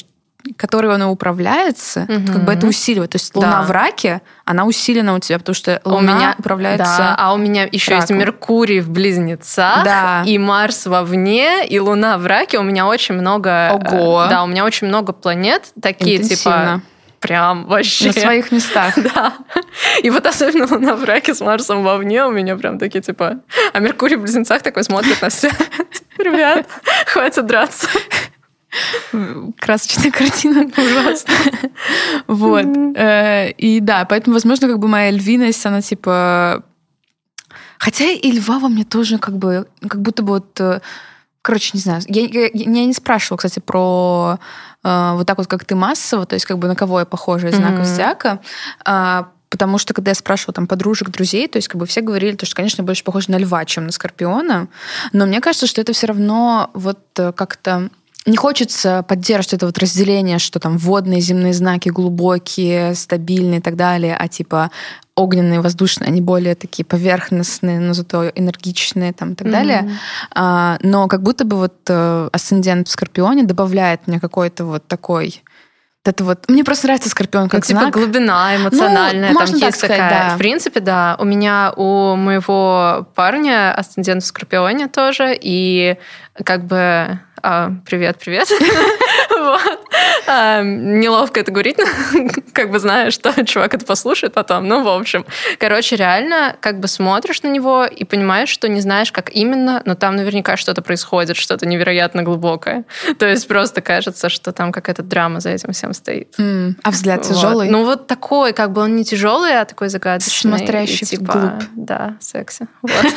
которой он и управляется, угу. как бы это усиливает. То есть Луна да. в раке, она усилена у тебя, потому что Луна у меня, управляется. Да, а у меня еще раком. есть Меркурий в близнецах, да. и Марс вовне, и Луна в раке. У меня очень много. Ого. Да, у меня очень много планет такие, типа прям вообще... На своих местах. [LAUGHS] Да. И вот особенно Луна в раке с Марсом вовне у меня прям такие, типа... А Меркурий в близнецах такой смотрит на все. [LAUGHS] Ребят, хватит драться. Красочная картина. [LAUGHS] Ужасно. Вот. Э, и да, поэтому, возможно, как бы моя львиность, она типа... Хотя и льва во мне тоже как бы... Как будто бы вот... Э, короче, не знаю. Я, я, я не спрашивала, кстати, про вот так вот, как ты массово, то есть как бы на кого я похожа из знаков mm-hmm. зодиака. Э, потому что когда я спрашивала там подружек, друзей, то есть как бы все говорили, то, что, конечно, больше похоже на льва, чем на скорпиона, но мне кажется, что это все равно вот э, как-то не хочется поддерживать это вот разделение, что там водные земные знаки глубокие, стабильные и так далее, а типа огненные, воздушные, они более такие поверхностные, но зато энергичные там и так mm-hmm. далее. А, но как будто бы вот э, асцендент в Скорпионе добавляет мне какой-то вот такой это вот мне просто нравится скорпион как ну, типа знак. глубина эмоциональная, ну, там есть сказать, такая. Да. В принципе, да. У меня у моего парня асцендент в скорпионе тоже, и как бы а, привет, привет. [LAUGHS] вот. а, неловко это говорить, [LAUGHS] как бы знаю, что чувак это послушает потом. Ну, в общем. Короче, реально, как бы смотришь на него и понимаешь, что не знаешь, как именно, но там наверняка что-то происходит, что-то невероятно глубокое. [LAUGHS] То есть просто кажется, что там какая-то драма за этим всем стоит. Mm. А взгляд вот. тяжелый? Ну, вот такой, как бы он не тяжелый, а такой загадочный. Смотрящий и, типа, вглубь. Да, секси. Вот.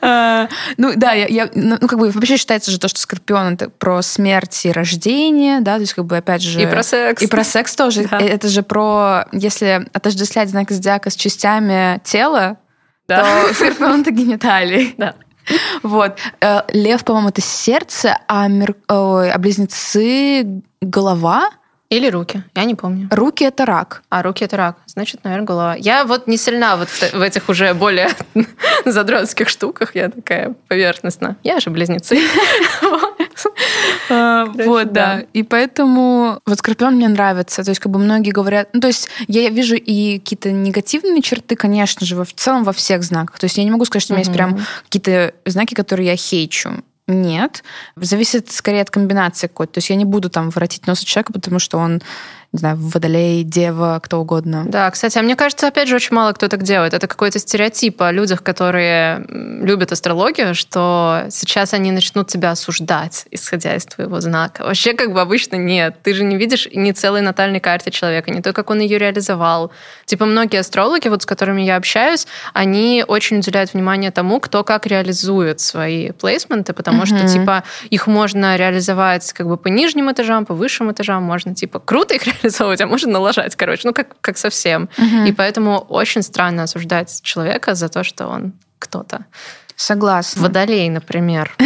А, ну да, я, ну, ну как бы вообще считается же то, что Скорпион это про смерть и рождение, да, то есть как бы опять же... И про секс. И про секс тоже. Это же про, если отождествлять знак зодиака с частями тела, то Скорпион это гениталии. Да. Вот. Э, лев, по-моему, это сердце, а, а близнецы голова — или руки, я не помню. Руки это рак. А, руки это рак. Значит, наверное, голова. Я вот не сильна вот в, этих уже более [LAUGHS] задротских штуках. Я такая поверхностная. Я же близнецы. [LAUGHS] А, вот, да. И поэтому вот Скорпион мне нравится. То есть, как бы многие говорят... Ну, то есть, я вижу и какие-то негативные черты, конечно же, в целом во всех знаках. То есть, я не могу сказать, что у меня есть прям какие-то знаки, которые я хейчу. Нет. Зависит скорее от комбинации какой-то. То есть я не буду там воротить нос человека, потому что он не знаю, водолей, дева, кто угодно. Да, кстати, а мне кажется, опять же, очень мало кто так делает. Это какой-то стереотип о людях, которые любят астрологию, что сейчас они начнут тебя осуждать, исходя из твоего знака. Вообще, как бы обычно нет. Ты же не видишь ни целой натальной карты человека, не то, как он ее реализовал. Типа многие астрологи, вот с которыми я общаюсь, они очень уделяют внимание тому, кто как реализует свои плейсменты, потому mm-hmm. что, типа, их можно реализовать как бы по нижним этажам, по высшим этажам, можно, типа, круто их реализовывать, а можно налажать, короче, ну как, как совсем. Угу. И поэтому очень странно осуждать человека за то, что он кто-то. Согласна. Водолей, например. [LAUGHS]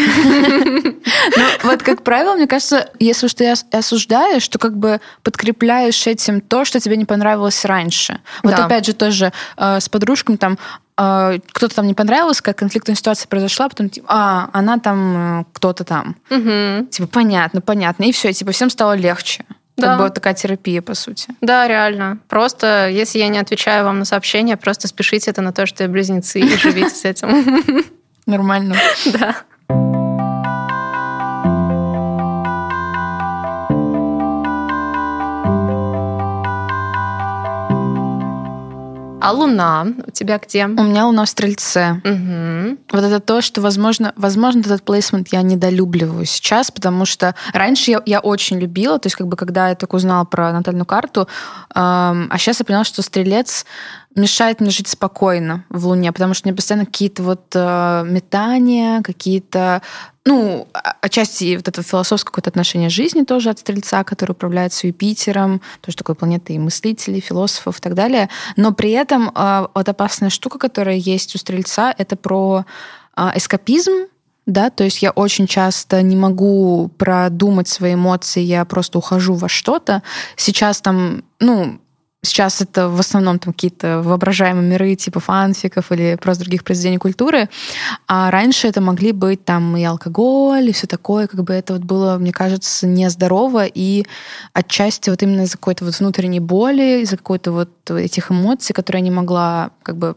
Ну, вот, как правило, мне кажется, если уж ты осуждаешь, то как бы подкрепляешь этим то, что тебе не понравилось раньше. Вот Да. опять же тоже э, с подружками там э, кто-то там не понравилось, как конфликтная ситуация произошла, потом типа, а, она там, э, кто-то там. Типа, понятно, понятно. И все, типа, всем стало легче. Да. Как бы вот такая терапия, по сути. Да, реально. Просто, если я не отвечаю вам на сообщение, просто спешите это на то, что я близнецы, и живите с этим. Нормально. [LAUGHS] Да. А Луна у тебя где? У меня луна в стрельце. Мгм. Вот это то, что, возможно, возможно, этот плейсмент я недолюбливаю сейчас, потому что раньше я, я очень любила, то есть как бы когда я только узнала про натальную карту, эм, а сейчас я поняла, что стрелец мешает мне жить спокойно в Луне, потому что у меня постоянно какие-то вот э, метания, какие-то, ну, отчасти вот это философское какое-то отношение жизни тоже от Стрельца, который управляется Юпитером, тоже такой планетой и мыслителей, философов и так далее. Но при этом э, вот опасная штука, которая есть у Стрельца, это про э, эскапизм, да, то есть я очень часто не могу продумать свои эмоции, я просто ухожу во что-то. Сейчас там, ну, Сейчас это в основном там какие-то воображаемые миры типа фанфиков или просто других произведений культуры. А раньше это могли быть там и алкоголь, и все такое. Как бы это вот было, мне кажется, нездорово. И отчасти вот именно из-за какой-то вот внутренней боли, из-за какой-то вот этих эмоций, которые я не могла как бы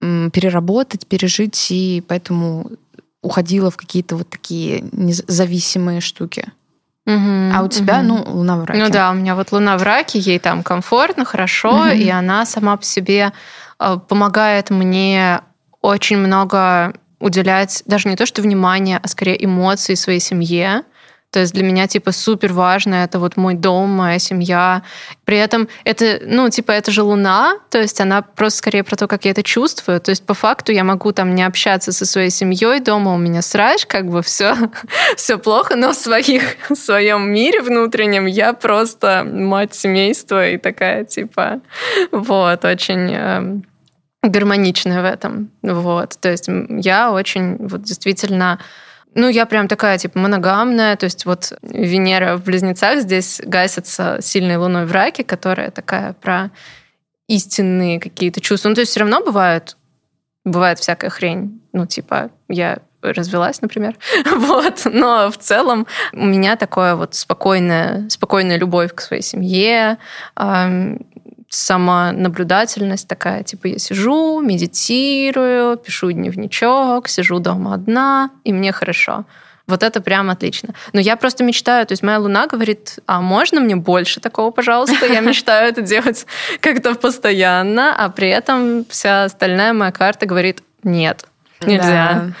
переработать, пережить, и поэтому уходила в какие-то вот такие зависимые штуки. Мгм. А у тебя, Мгм. ну, луна в раке. Ну да, у меня вот Луна в раке, ей там комфортно, хорошо, Мгм. и она сама по себе э, помогает мне очень много уделять даже не то что внимание, а скорее эмоций своей семье. То есть для меня, типа, супер важно, это вот мой дом, моя семья. При этом это, ну, типа, это же луна, то есть она просто скорее про то, как я это чувствую. То есть по факту я могу там не общаться со своей семьей, дома у меня срач, как бы все, [LAUGHS] все плохо, но в, своих, [LAUGHS] в своем мире внутреннем я просто мать семейства и такая, типа, вот, очень эм, гармоничная в этом. Вот, то есть я очень, вот действительно, ну, я прям такая, типа, моногамная, то есть вот Венера в Близнецах здесь гасится сильной луной в раке, которая такая про истинные какие-то чувства. Ну, то есть все равно бывает, бывает всякая хрень. Ну, типа, я развелась, например. [LAUGHS] Вот. Но в целом у меня такое вот спокойная, спокойная любовь к своей семье, самонаблюдательность такая, типа я сижу, медитирую, пишу дневничок, сижу дома одна, и мне хорошо. Вот это прям отлично. Но я просто мечтаю, то есть моя луна говорит, а можно мне больше такого, пожалуйста? Я мечтаю это делать как-то постоянно, а при этом вся остальная моя карта говорит, нет, нельзя. Да.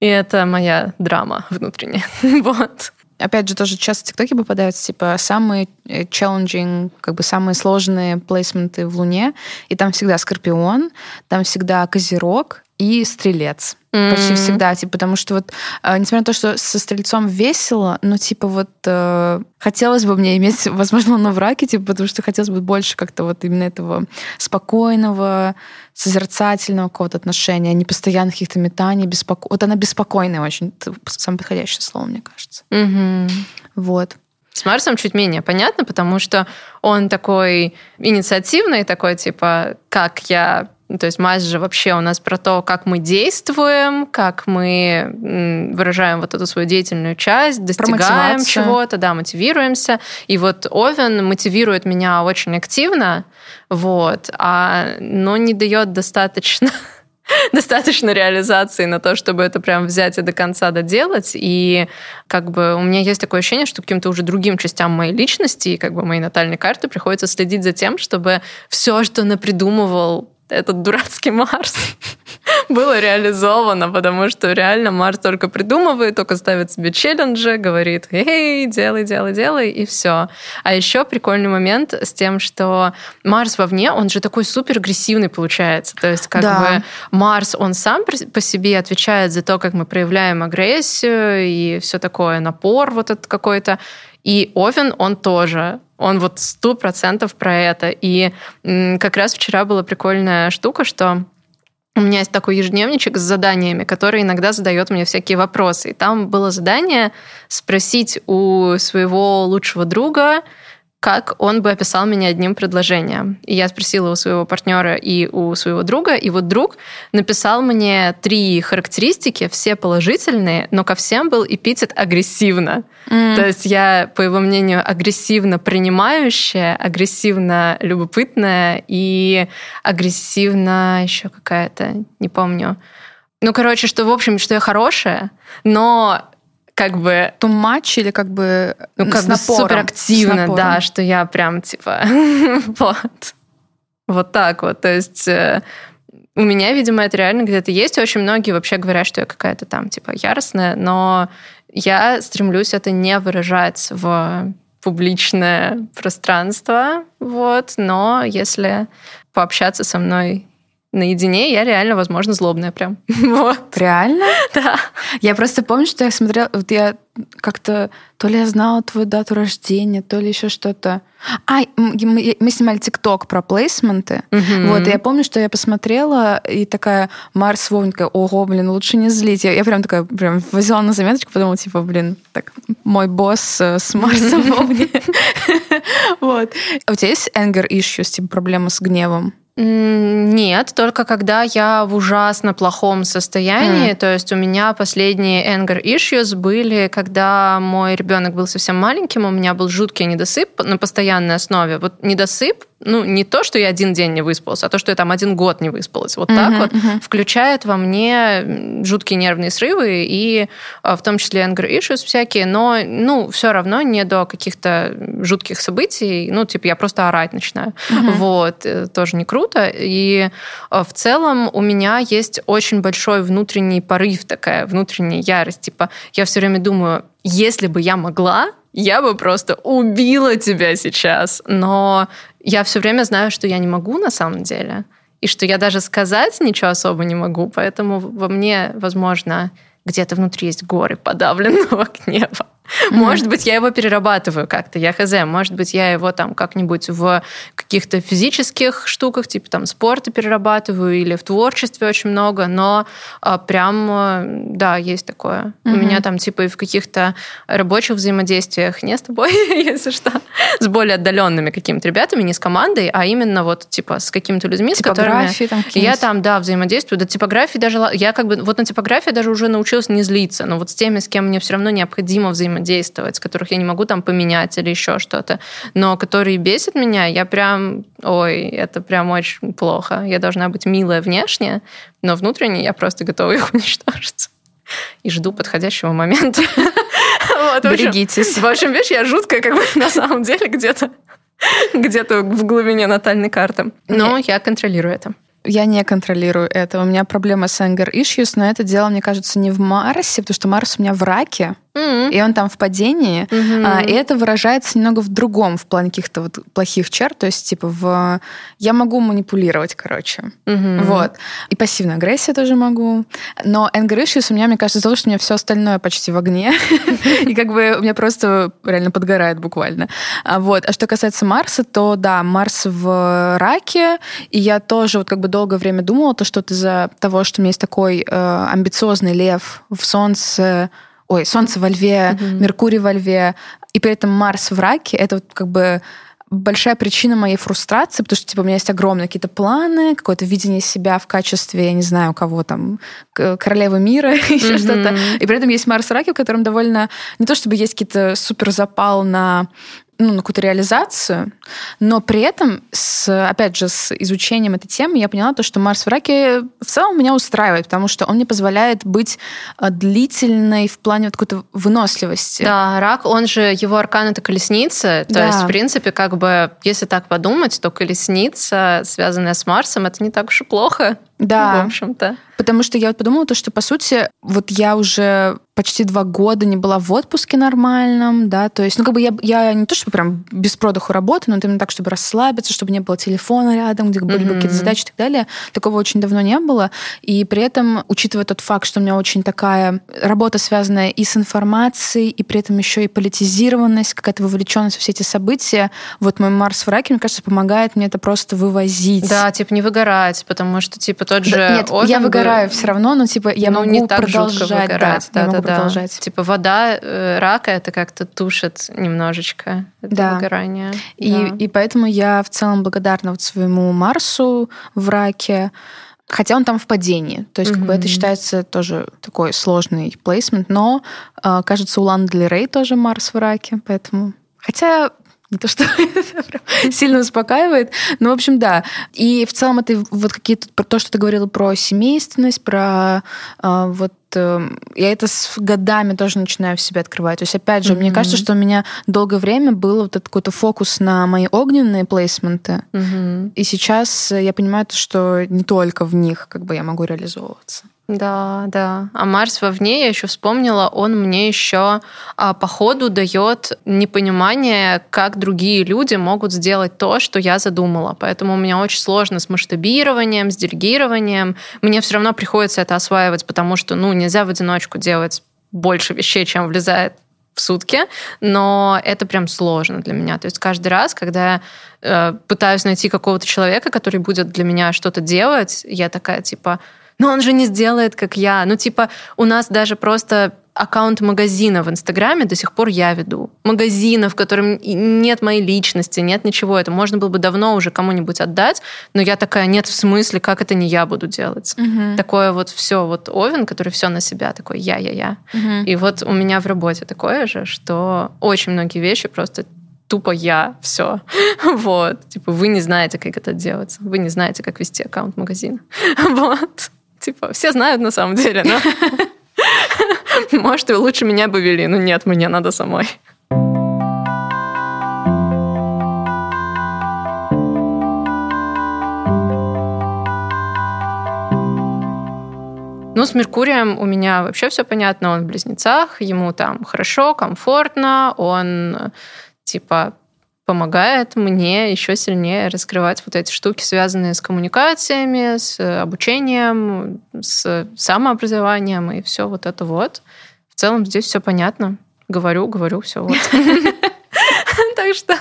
И это моя драма внутренняя. [LAUGHS] Вот. Опять же, тоже часто в ТикТоке попадаются, типа, самые э, challenging, как бы самые сложные плейсменты в Луне, и там всегда Скорпион, там всегда Козерог и Стрелец. Почти М. всегда, типа, потому что вот, э, несмотря на то, что со Стрельцом весело, но, типа, вот э, хотелось бы мне иметь, [LAUGHS] возможно, Луну в раке, типа, потому что хотелось бы больше как-то вот именно этого спокойного, созерцательного какого-то отношения, а не постоянных каких-то метаний, беспоко... Вот она беспокойная очень, это самое подходящее слово, мне кажется. Мгм. Вот. С Марсом чуть менее понятно, потому что он такой инициативный, такой типа, как я... ну, То есть Марс же вообще у нас про то, как мы действуем, как мы выражаем вот эту свою деятельную часть, достигаем чего-то, да, мотивируемся. И вот Овен мотивирует меня очень активно, вот, а, но не дает достаточно [LAUGHS] достаточно реализации на то, чтобы это прям взять и до конца доделать. И как бы у меня есть такое ощущение, что каким-то уже другим частям моей личности и как бы моей натальной карты приходится следить за тем, чтобы все, что напридумывал этот дурацкий Марс, [LAUGHS] было реализовано, потому что реально Марс только придумывает, только ставит себе челленджи, говорит, эй, делай, делай, делай, и все. А еще прикольный момент с тем, что Марс вовне, он же такой супер агрессивный получается. То есть как Да. бы Марс, он сам по себе отвечает за то, как мы проявляем агрессию и все такое, напор вот этот какой-то. И Овен, он тоже. Он вот сто процентов про это. И как раз вчера была прикольная штука, что у меня есть такой ежедневничек с заданиями, который иногда задает мне всякие вопросы. И там было задание спросить у своего лучшего друга, как он бы описал меня одним предложением. И я спросила у своего партнера и у своего друга, и вот друг написал мне три характеристики, все положительные, но ко всем был эпитет агрессивно. Mm. То есть я, по его мнению, агрессивно принимающая, агрессивно любопытная и агрессивно еще какая-то, не помню. Ну, короче, что, в общем, что я хорошая, но как бы... То матч или как бы ну, как бы суперактивно, да, что я прям типа [LAUGHS] вот. Вот так вот. То есть э, у меня, видимо, это реально где-то есть. Очень многие вообще говорят, что я какая-то там типа яростная, но я стремлюсь это не выражать в публичное пространство, вот, но если пообщаться со мной наедине, я реально, возможно, злобная прям. [LAUGHS] Вот. Реально? Да. Я просто помню, что я смотрела, вот я как-то, то ли я знала твою дату рождения, то ли еще что-то. А, мы, мы снимали ТикТок про плейсменты. Угу. Вот, и я помню, что я посмотрела, и такая Марс Вовн такая, ого, блин, лучше не злить. Я, я прям такая, прям взяла на заметочку, подумала, типа, блин, так, мой босс э, с Марсом [LAUGHS] Вовне. [LAUGHS] Вот. А у тебя есть anger issues, типа, проблемы с гневом? Нет, только когда я в ужасно плохом состоянии. Mm. То есть у меня последние anger issues были, когда мой ребенок был совсем маленьким, у меня был жуткий недосып на постоянной основе. Вот недосып ну, не то, что я один день не выспалась, а то, что я там один год не выспалась. Вот uh-huh, так вот uh-huh. включает во мне жуткие нервные срывы и а, в том числе anger issues всякие, но, ну, все равно не до каких-то жутких событий. Ну, типа, я просто орать начинаю. Uh-huh. Вот, э, тоже не круто. И а, в целом у меня есть очень большой внутренний порыв, такая внутренняя ярость. Типа, я все время думаю, если бы я могла, я бы просто убила тебя сейчас. Но я все время знаю, что я не могу на самом деле, и что я даже сказать ничего особо не могу, поэтому во мне, возможно, где-то внутри есть горы подавленного [LAUGHS] гнева. Может быть, я его перерабатываю как-то, я хз. Может быть, я его там как-нибудь в каких-то физических штуках, типа там спорта перерабатываю или в творчестве очень много, но а, прям, э, да, есть такое. У меня там типа и в каких-то рабочих взаимодействиях, не с тобой, [LAUGHS] если что, с более отдаленными какими-то ребятами, не с командой, а именно вот типа с какими-то людьми, с которыми там я там, да, взаимодействую. До типографии даже, я как бы, вот на типографии даже уже научилась не злиться, но вот с теми, с кем мне все равно необходимо взаимодействовать, взаимодействовать, с которых я не могу там поменять или еще что-то, но которые бесят меня, я прям, ой, это прям очень плохо. Я должна быть милая внешне, но внутренне я просто готова их [LAUGHS] уничтожить. И жду подходящего момента. [LAUGHS] Берегитесь. В общем, видишь, я жуткая как бы на самом деле где-то где-то в глубине натальной карты. Но я контролирую это. Я не контролирую это. У меня проблема с anger issues, но это дело, мне кажется, не в Марсе, потому что Марс у меня в раке mm-hmm. и он там в падении, mm-hmm. а, и это выражается немного в другом, в плане каких-то вот плохих черт, то есть типа в я могу манипулировать, короче, mm-hmm. вот, и пассивная агрессия тоже могу, но anger issues у меня, мне кажется, из-за того, что у меня все остальное почти в огне, [LAUGHS] и как бы у меня просто реально подгорает буквально, а, вот, а что касается Марса, то да, Марс в раке, и я тоже вот как бы долгое время думала, то, что из-за того, что у меня есть такой э, амбициозный лев в Солнце, ой, Солнце во Льве, угу. Меркурий во Льве, и при этом Марс в Раке, это вот как бы большая причина моей фрустрации, потому что типа у меня есть огромные какие-то планы, какое-то видение себя в качестве, я не знаю, кого там, королевы мира, [LAUGHS] еще mm-hmm. что-то. И при этом есть Марс Раки, в котором довольно не то чтобы есть какие-то супер запал на ну, на какую-то реализацию, но при этом, с, опять же, с изучением этой темы я поняла то, что Марс в раке в целом меня устраивает, потому что он мне позволяет быть э, длительной в плане вот какой-то выносливости. Да, рак, он же, его аркан — это колесница, то да. есть, в принципе, как бы, если так подумать, то колесница, связанная с Марсом, это не так уж и плохо. Да. В общем-то. Потому что я вот подумала то, что, по сути, вот я уже почти два года не была в отпуске нормальном, да, то есть, ну, как бы я, я не то, чтобы прям без продыху работаю, но именно так, чтобы расслабиться, чтобы не было телефона рядом, где были mm-hmm. какие-то задачи и так далее. Такого очень давно не было. И при этом, учитывая тот факт, что у меня очень такая работа, связанная и с информацией, и при этом еще и политизированность, какая-то вовлеченность в все эти события, вот мой Марс в раке, мне кажется, помогает мне это просто вывозить. Да, типа не выгорать, потому что, типа, тот же... Да, нет, я выгораю все равно, но, типа, я ну, могу не так продолжать. Выгорать, да, да, да, продолжать. Типа вода э, рака это как-то тушит немножечко это да. выгорание. И, да. и поэтому я в целом благодарна вот своему Марсу в раке. Хотя он там в падении. То есть, mm-hmm. как бы это считается тоже такой сложный плейсмент, но э, кажется, у Ланы Дель Рей тоже Марс в раке, поэтому. Хотя не то, что [LAUGHS] сильно успокаивает. Но, в общем, да. И в целом это вот какие-то... То, что ты говорила про семейственность, про э, вот я это с годами тоже начинаю в себе открывать. То есть, опять же, mm-hmm. мне кажется, что у меня долгое время был вот этот какой-то фокус на мои огненные плейсменты. Mm-hmm. И сейчас я понимаю, что не только в них как бы я могу реализовываться. Да, да. А Марс вовне, я еще вспомнила, он мне еще а, по ходу дает непонимание, как другие люди могут сделать то, что я задумала. Поэтому у меня очень сложно с масштабированием, с делегированием. Мне все равно приходится это осваивать, потому что, ну, нельзя в одиночку делать больше вещей, чем влезает в сутки, но это прям сложно для меня. То есть каждый раз, когда я э, пытаюсь найти какого-то человека, который будет для меня что-то делать, я такая типа, но он же не сделает, как я. Ну, типа, у нас даже просто аккаунт магазина в Инстаграме до сих пор я веду. Магазина, в котором нет моей личности, нет ничего. Это можно было бы давно уже кому-нибудь отдать, но я такая, нет, в смысле, как это не я буду делать? Угу. Такое вот все, вот Овен, который все на себя, такой я-я-я. Угу. И вот у меня в работе такое же, что очень многие вещи просто тупо я, все. [LAUGHS] Вот. Типа, вы не знаете, как это делать. Вы не знаете, как вести аккаунт магазина. [LAUGHS] Вот. Типа, все знают на самом деле, но... [LAUGHS] Может, и лучше меня бы вели, но нет, мне надо самой. Ну, с Меркурием у меня вообще все понятно. Он в близнецах, ему там хорошо, комфортно, он типа помогает мне еще сильнее раскрывать вот эти штуки, связанные с коммуникациями, с обучением, с самообразованием и все вот это вот. В целом здесь все понятно. Говорю, говорю, все вот. [LAUGHS] Так что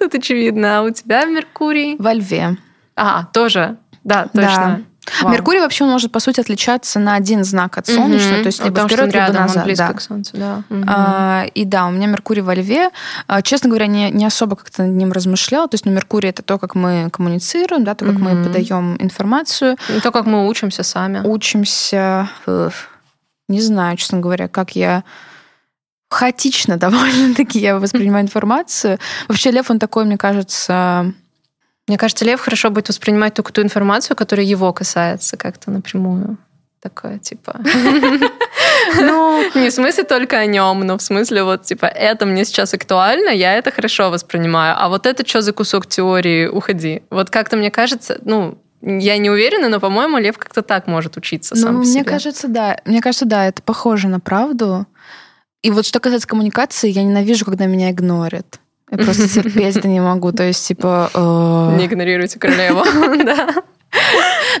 тут очевидно. А у тебя Меркурий? Во льве. А, тоже. Да, точно. Вау. Меркурий вообще может, по сути, отличаться на один знак от солнечного, угу. то есть либо Потому вперед, либо рядом, назад. Да. к Солнцу, да. Угу. А, и да, у меня Меркурий во Льве. А, честно говоря, не, не особо как-то над ним размышляла. То есть, ну, Меркурий это то, как мы коммуницируем, да, то, как угу. мы подаем информацию. И то, как мы учимся сами. Учимся. Не знаю, честно говоря, как я хаотично [LAUGHS] довольно-таки я воспринимаю информацию. Вообще, Лев, он такой, мне кажется, мне кажется, Лев хорошо будет воспринимать только ту информацию, которая его касается как-то напрямую. Такое, типа... [LAUGHS] Ну, не в смысле только о нем, но в смысле вот, типа, это мне сейчас актуально, я это хорошо воспринимаю, а вот это что за кусок теории, уходи. Вот как-то мне кажется, ну, я не уверена, но, по-моему, Лев как-то так может учиться сам ну, мне кажется, да. Мне кажется, да, это похоже на правду. И вот что касается коммуникации, я ненавижу, когда меня игнорят. Я просто терпеть это не могу. То есть, типа... Э, не игнорируйте королеву. [LAUGHS] Да.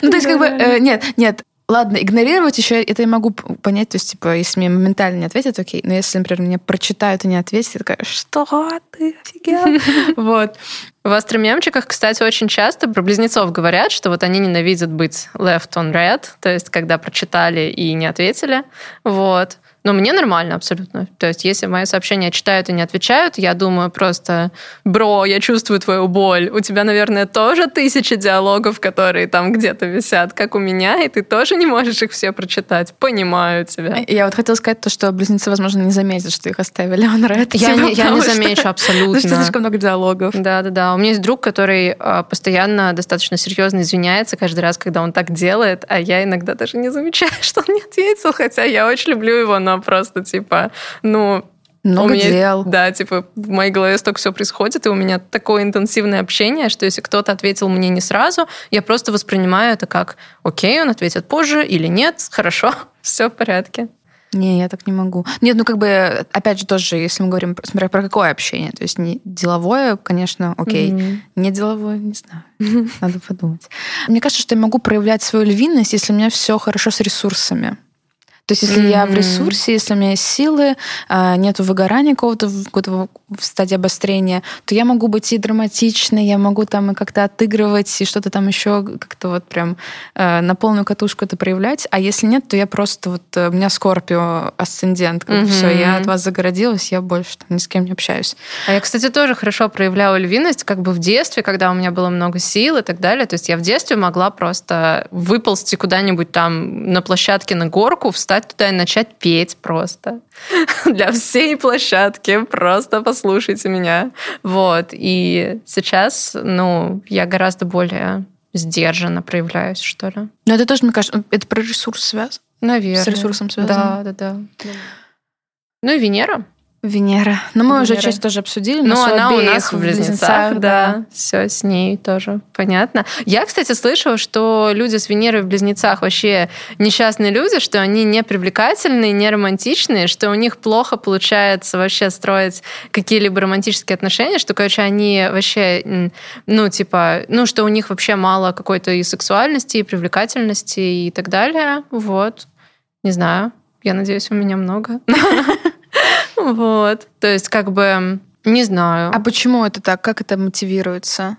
Ну, то есть, как бы, э, нет, нет, Ладно, игнорировать еще это я могу понять, то есть, типа, если мне моментально не ответят, окей, но если, например, мне прочитают и не ответят, я такая, что ты офигел? [LAUGHS] Вот. В астромемчиках, кстати, очень часто про близнецов говорят, что вот они ненавидят быть left on red, то есть когда прочитали и не ответили. Вот. Но мне нормально абсолютно. То есть, если мои сообщения читают и не отвечают, я думаю просто, бро, я чувствую твою боль. У тебя, наверное, тоже тысячи диалогов, которые там где-то висят, как у меня, и ты тоже не можешь их все прочитать. Понимаю тебя. Я вот хотела сказать то, что близнецы, возможно, не заметят, что их оставили [LAUGHS] он ред. Я, не, я не замечу абсолютно. Потому что [LAUGHS] слишком много диалогов. Да-да-да. У меня есть друг, который а, постоянно достаточно серьезно извиняется каждый раз, когда он так делает, а я иногда даже не замечаю, [LAUGHS] что он не ответил, хотя я очень люблю его, но но просто типа, ну, много меня, дел. Да, типа в моей голове столько все происходит, и у меня такое интенсивное общение, что если кто-то ответил мне не сразу, я просто воспринимаю это как, окей, он ответит позже или нет, хорошо, [LAUGHS] все в порядке. Не, я так не могу. Нет, ну как бы, опять же, тоже, если мы говорим, смотря про какое общение, то есть не деловое, конечно, окей, mm-hmm. не деловое, не знаю, надо подумать. Мне кажется, что я могу проявлять свою львиность, если у меня все хорошо с ресурсами. То есть, если mm-hmm. я в ресурсе, если у меня есть силы, а, нет выгорания какого-то, какого-то в стадии обострения, то я могу быть и драматичной, я могу там и как-то отыгрывать, и что-то там еще как-то вот прям э, на полную катушку это проявлять. А если нет, то я просто вот... Э, у меня Скорпио асцендент, как mm-hmm. все, я от вас загородилась, я больше там ни с кем не общаюсь. А я, кстати, тоже хорошо проявляла львиность, как бы в детстве, когда у меня было много сил и так далее. То есть я в детстве могла просто выползти куда-нибудь там на площадке на горку, встать встать туда и начать петь просто [LAUGHS] для всей площадки. Просто послушайте меня. Вот. И сейчас, ну, я гораздо более сдержанно проявляюсь, что ли. Но это тоже, мне кажется, это про ресурс связано? Наверное. С ресурсом связано? Да, да, да. Ну и Венера. Венера. Ну, мы Венера. уже часть тоже обсудили. Ну, она у нас в близнецах, да. да. Все с ней тоже понятно. Я, кстати, слышала, что люди с Венерой в близнецах вообще несчастные люди, что они не привлекательные, не романтичные, что у них плохо получается вообще строить какие-либо романтические отношения, что, короче, они вообще, ну, типа, ну, что у них вообще мало какой-то и сексуальности, и привлекательности, и так далее. Вот. Не знаю. Я надеюсь, у меня много. [LAUGHS] Вот. То есть, как бы, не знаю. А почему это так? Как это мотивируется?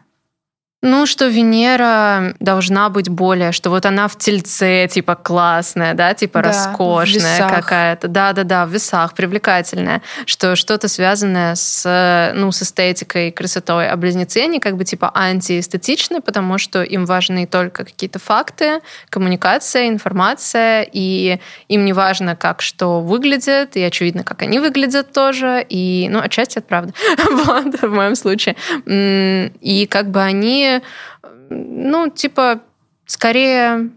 Ну, что Венера должна быть более, что вот она в тельце, типа, классная, да, типа, да, роскошная какая-то. Да-да-да, в весах, привлекательная. Что что-то связанное с, ну, с эстетикой и красотой. А близнецы, они как бы, типа, антиэстетичны, потому что им важны только какие-то факты, коммуникация, информация, и им не важно, как что выглядит, и очевидно, как они выглядят тоже, и, ну, отчасти это правда, [LAUGHS] вот, в моем случае. И как бы они ну, типа, скорее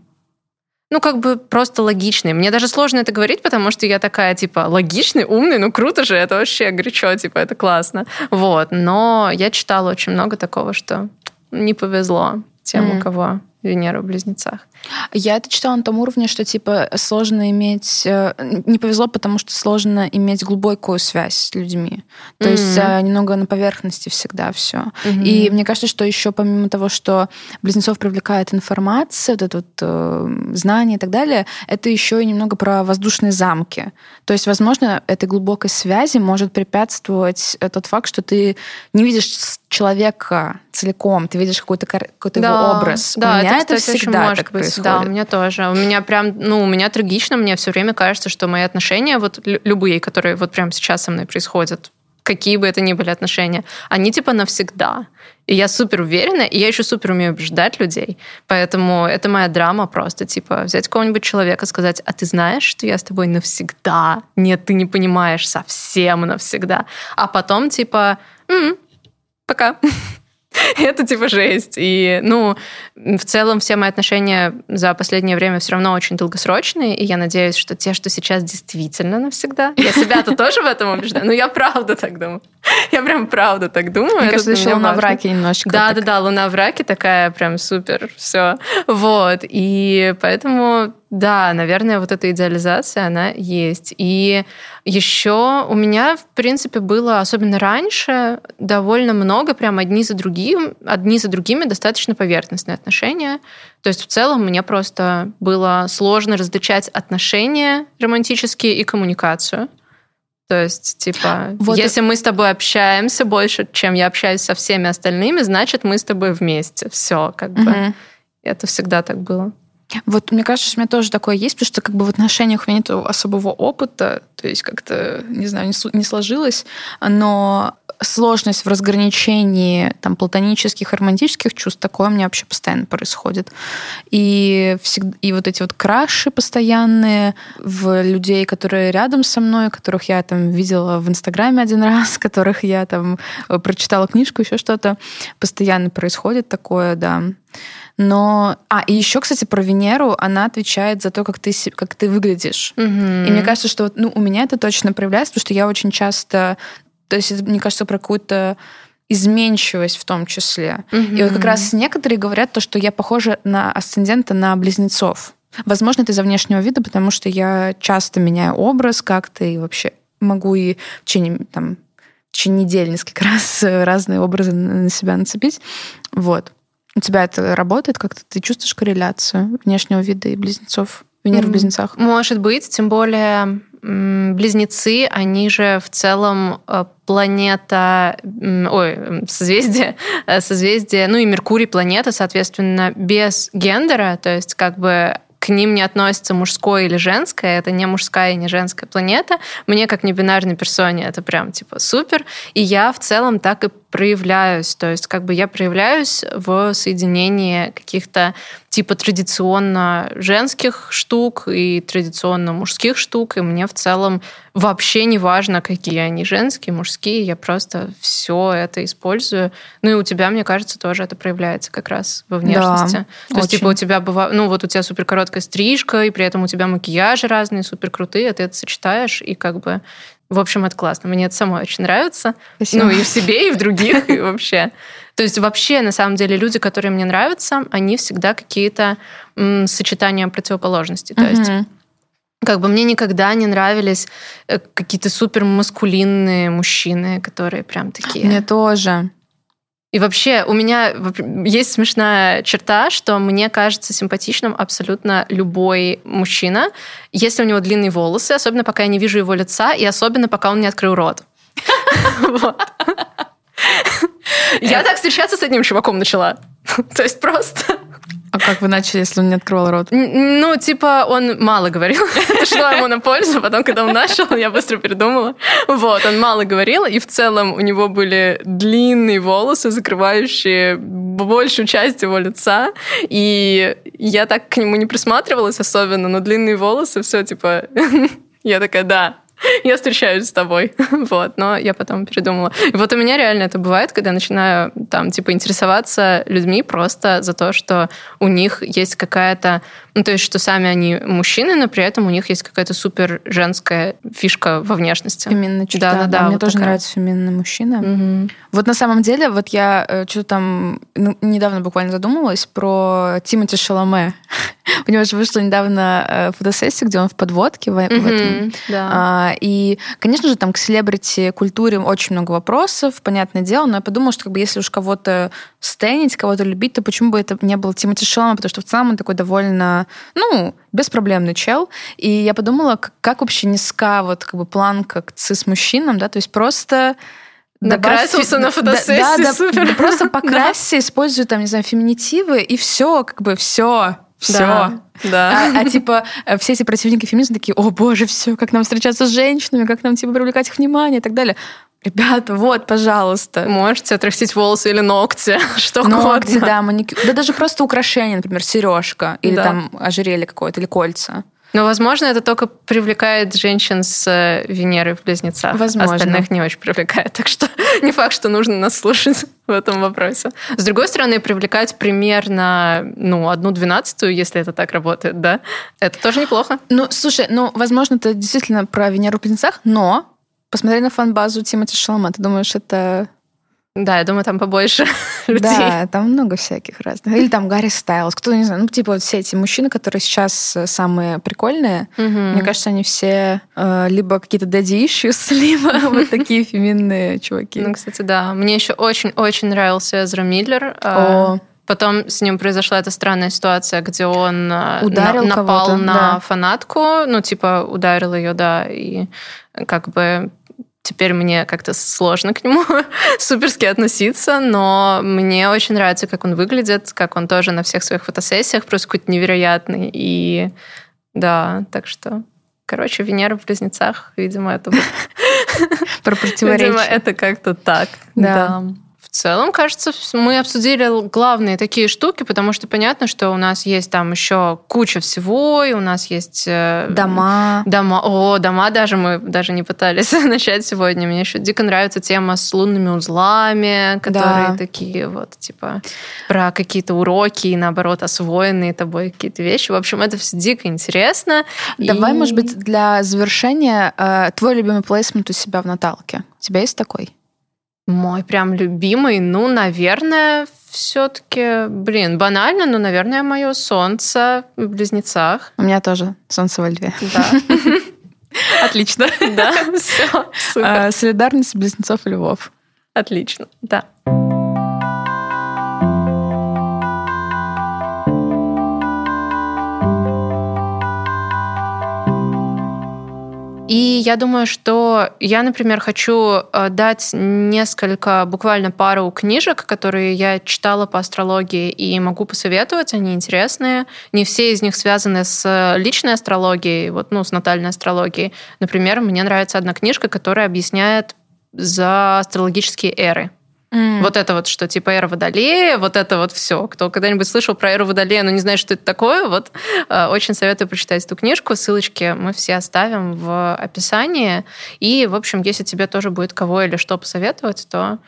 ну, как бы просто логичный. Мне даже сложно это говорить, потому что я такая, типа, логичный, умный, ну, круто же, это вообще горячо, типа, это классно. Вот, но я читала очень много такого, что не повезло тем, mm. у кого Венера в близнецах. Я это читала на том уровне, что типа сложно иметь... Э, не повезло, потому что сложно иметь глубокую связь с людьми. То mm-hmm. есть э, немного на поверхности всегда все. Mm-hmm. И мне кажется, что еще помимо того, что близнецов привлекает информация, вот это вот э, знание и так далее, это еще и немного про воздушные замки. То есть, возможно, этой глубокой связи может препятствовать тот факт, что ты не видишь человека целиком, ты видишь какой-то какой да, его образ. Да, у меня это, кстати, всегда может так быть. Происходит. Да, у меня тоже. У меня прям, ну, у меня трагично, мне все время кажется, что мои отношения, вот любые, которые вот прямо сейчас со мной происходят, какие бы это ни были отношения, они типа навсегда. И я супер уверена, и я еще супер умею убеждать людей. Поэтому это моя драма просто, типа, взять кого-нибудь человека, сказать, а ты знаешь, что я с тобой навсегда? Нет, ты не понимаешь, совсем навсегда. А потом, типа, м-м, пока. [LAUGHS] это типа жесть. И, ну, в целом все мои отношения за последнее время все равно очень долгосрочные, и я надеюсь, что те, что сейчас действительно навсегда. Я себя-то тоже в этом убеждаю, но я правда так думаю. [LAUGHS] Я прям правда так думаю. Мне кажется, еще луна в раке немножечко. Да, да, да, луна в раке такая прям супер, все. Вот, и поэтому да, наверное, вот эта идеализация, она есть. И еще у меня, в принципе, было, особенно раньше, довольно много, прям одни за другим, одни за другими достаточно поверхностные отношения. То есть в целом мне просто было сложно различать отношения романтические и коммуникацию. То есть, типа, вот если это... мы с тобой общаемся больше, чем я общаюсь со всеми остальными, значит, мы с тобой вместе. Все, как угу. бы. Это всегда так было. Вот мне кажется, что у меня тоже такое есть, потому что как бы в отношениях у меня нет особого опыта, то есть как-то, не знаю, не сложилось, но сложность в разграничении там платонических и романтических чувств, такое у меня вообще постоянно происходит. И, всегда, и вот эти вот краши постоянные в людей, которые рядом со мной, которых я там видела в Инстаграме один раз, [LAUGHS] которых я там э, прочитала книжку, еще что-то, постоянно происходит такое, да. Но... А, и еще, кстати, про Венеру, она отвечает за то, как ты, как ты выглядишь. Угу. И мне кажется, что ну, у меня это точно проявляется, потому что я очень часто... То есть, это, мне кажется, про какую-то изменчивость в том числе. Угу. И вот как раз некоторые говорят то, что я похожа на асцендента на близнецов. Возможно, это из-за внешнего вида, потому что я часто меняю образ как-то и вообще могу и в течение, там, в течение недели несколько [LAUGHS] раз разные образы на себя нацепить. Вот. У тебя это работает как-то? Ты чувствуешь корреляцию внешнего вида и близнецов? Венера в близнецах? Может быть, тем более близнецы, они же в целом э, планета, ой, созвездие, э, созвездие, ну и Меркурий планета, соответственно, без гендера, то есть как бы к ним не относится мужское или женское, это не мужская и не женская планета. Мне, как небинарной персоне, это прям типа супер. И я в целом так и проявляюсь. То есть как бы я проявляюсь в соединении каких-то типа традиционно женских штук и традиционно мужских штук. И мне в целом вообще не важно, какие они женские, мужские. Я просто все это использую. Ну и у тебя, мне кажется, тоже это проявляется как раз во внешности. Да, То есть типа у тебя бывает, ну вот у тебя супер короткая стрижка, и при этом у тебя макияжи разные, супер крутые, а ты это сочетаешь, и как бы в общем, это классно. Мне это самой очень нравится. Спасибо. Ну, и в себе, и в других, и вообще. То есть вообще, на самом деле, люди, которые мне нравятся, они всегда какие-то сочетания противоположностей. То есть как бы мне никогда не нравились э, какие-то супер маскулинные мужчины, которые прям такие. Мне тоже. И вообще у меня есть смешная черта, что мне кажется симпатичным абсолютно любой мужчина, если у него длинные волосы, особенно пока я не вижу его лица, и особенно пока он не открыл рот. [LAUGHS] Я так встречаться с одним чуваком начала. [LAUGHS] То есть просто а как вы начали, если он не открывал рот? Ну, типа, он мало говорил. [LAUGHS] Это шло ему на пользу. Потом, когда он начал, я быстро передумала. Вот, он мало говорил, и в целом у него были длинные волосы, закрывающие большую часть его лица. И я так к нему не присматривалась особенно, но длинные волосы, все, типа... [LAUGHS] Я такая, да, [LAUGHS] я встречаюсь с тобой. [LAUGHS] вот, но я потом передумала. И вот у меня реально это бывает, когда я начинаю там, типа, интересоваться людьми просто за то, что у них есть какая-то ну, то есть, что сами они мужчины, но при этом у них есть какая-то супер женская фишка во внешности. Феминная черта. Да, да, да. Мне вот тоже такая. нравится феминный мужчина. Угу. Вот на самом деле, вот я э, что-то там ну, недавно буквально задумалась про Тимоти Шаломе. У него же вышла недавно э, фотосессия, где он в подводке в, в этом. Да. А, и, конечно же, там к селебрити-культуре очень много вопросов, понятное дело, но я подумала, что как бы если уж кого-то стенить, кого-то любить, то почему бы это не было Тимоти Шаломе, потому что в целом он такой довольно ну, беспроблемный чел. И я подумала, как, как вообще низка вот как бы планка к цис-мужчинам, да, то есть просто Накрасился на фотосессии, да, [LAUGHS] да, супер. Да, просто покрасься, используй там, не знаю, феминитивы, и все, как бы все, все. Да, да. А, а типа э, все эти противники феминизма такие, о боже, все, как нам встречаться с женщинами, как нам типа привлекать их внимание и так далее. Ребята, вот, пожалуйста. Можете отрастить волосы или ногти, [LAUGHS] что Ногти, угодно. да, маникюр. Да даже просто украшение, например, сережка или да. там ожерелье какое-то, или кольца. Но, возможно, это только привлекает женщин с э, Венерой в близнецах. Возможно. Остальных не очень привлекает. Так что [LAUGHS] не факт, что нужно нас слушать [LAUGHS] в этом вопросе. С другой стороны, привлекать примерно ну, одну двенадцатую, если это так работает, да, это тоже неплохо. Ну, слушай, ну, возможно, это действительно про Венеру в близнецах, но Посмотри на фан-базу Тимати Шалома. Ты думаешь, это... Да, я думаю, там побольше [LAUGHS] людей. Да, там много всяких разных. Или там Гарри Стайлз, кто не знает. Ну, типа вот все эти мужчины, которые сейчас э, самые прикольные, угу. мне кажется, они все э, либо какие-то daddy issues, [LAUGHS] либо [LAUGHS] вот такие феминные чуваки. Ну, кстати, да. Мне еще очень-очень нравился Эзра Миллер. О. Потом с ним произошла эта странная ситуация, где он э, ударил на, напал на да. фанатку, ну, типа, ударил ее, да, и как бы Теперь мне как-то сложно к нему [LAUGHS] суперски относиться, но мне очень нравится, как он выглядит, как он тоже на всех своих фотосессиях просто какой-то невероятный. И да, так что, короче, Венера в близнецах, видимо, это... [LAUGHS] Про противоречие. Видимо, это как-то так. Да целом, кажется, мы обсудили главные такие штуки, потому что понятно, что у нас есть там еще куча всего, и у нас есть... Э, дома. Дома. О, дома даже мы даже не пытались [LAUGHS] начать сегодня. Мне еще дико нравится тема с лунными узлами, которые да. такие вот, типа, про какие-то уроки и, наоборот, освоенные тобой какие-то вещи. В общем, это все дико интересно. Давай, и... может быть, для завершения э, твой любимый плейсмент у себя в Наталке. У тебя есть такой? Мой прям любимый, ну, наверное, все-таки, блин, банально, но, наверное, мое солнце в близнецах. У меня тоже солнце во льве. Да. [LAUGHS] Отлично. Да, все, супер. А, Солидарность близнецов и львов. Отлично, да. И я думаю, что я, например, хочу э, дать несколько, буквально пару книжек, которые я читала по астрологии и могу посоветовать, они интересные. Не все из них связаны с личной астрологией, вот, ну, с натальной астрологией. Например, мне нравится одна книжка, которая объясняет за астрологические эры. Mm. Вот это вот, что типа эра Водолея, вот это вот все. Кто когда-нибудь слышал про эру Водолея, но не знает, что это такое, вот э, очень советую прочитать эту книжку. Ссылочки мы все оставим в описании. И, в общем, если тебе тоже будет кого или что посоветовать, то...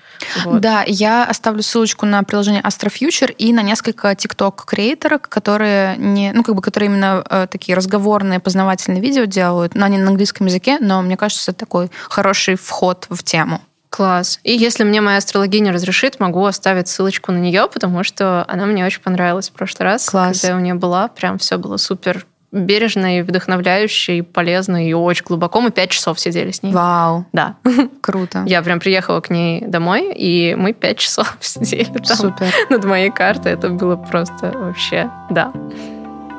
Вот. Да, я оставлю ссылочку на приложение Astrofuture и на несколько TikTok-креаторов, которые не, ну, как бы, которые именно э, такие разговорные, познавательные видео делают, но они на английском языке, но мне кажется, это такой хороший вход в тему. Класс. И если мне моя астрологиня разрешит, могу оставить ссылочку на нее, потому что она мне очень понравилась в прошлый раз. Класс. Когда я у нее была, прям все было супер бережно и вдохновляюще, и полезно, и очень глубоко. Мы пять часов сидели с ней. Вау. Да. [LAUGHS] Круто. Я прям приехала к ней домой, и мы пять часов [LAUGHS] сидели там Супер. над моей картой. Это было просто вообще, да.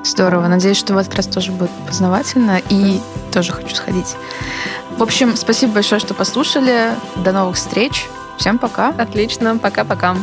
Здорово. Надеюсь, что в этот раз тоже будет познавательно. И тоже хочу сходить. В общем, спасибо большое, что послушали. До новых встреч. Всем пока. Отлично. Пока-пока.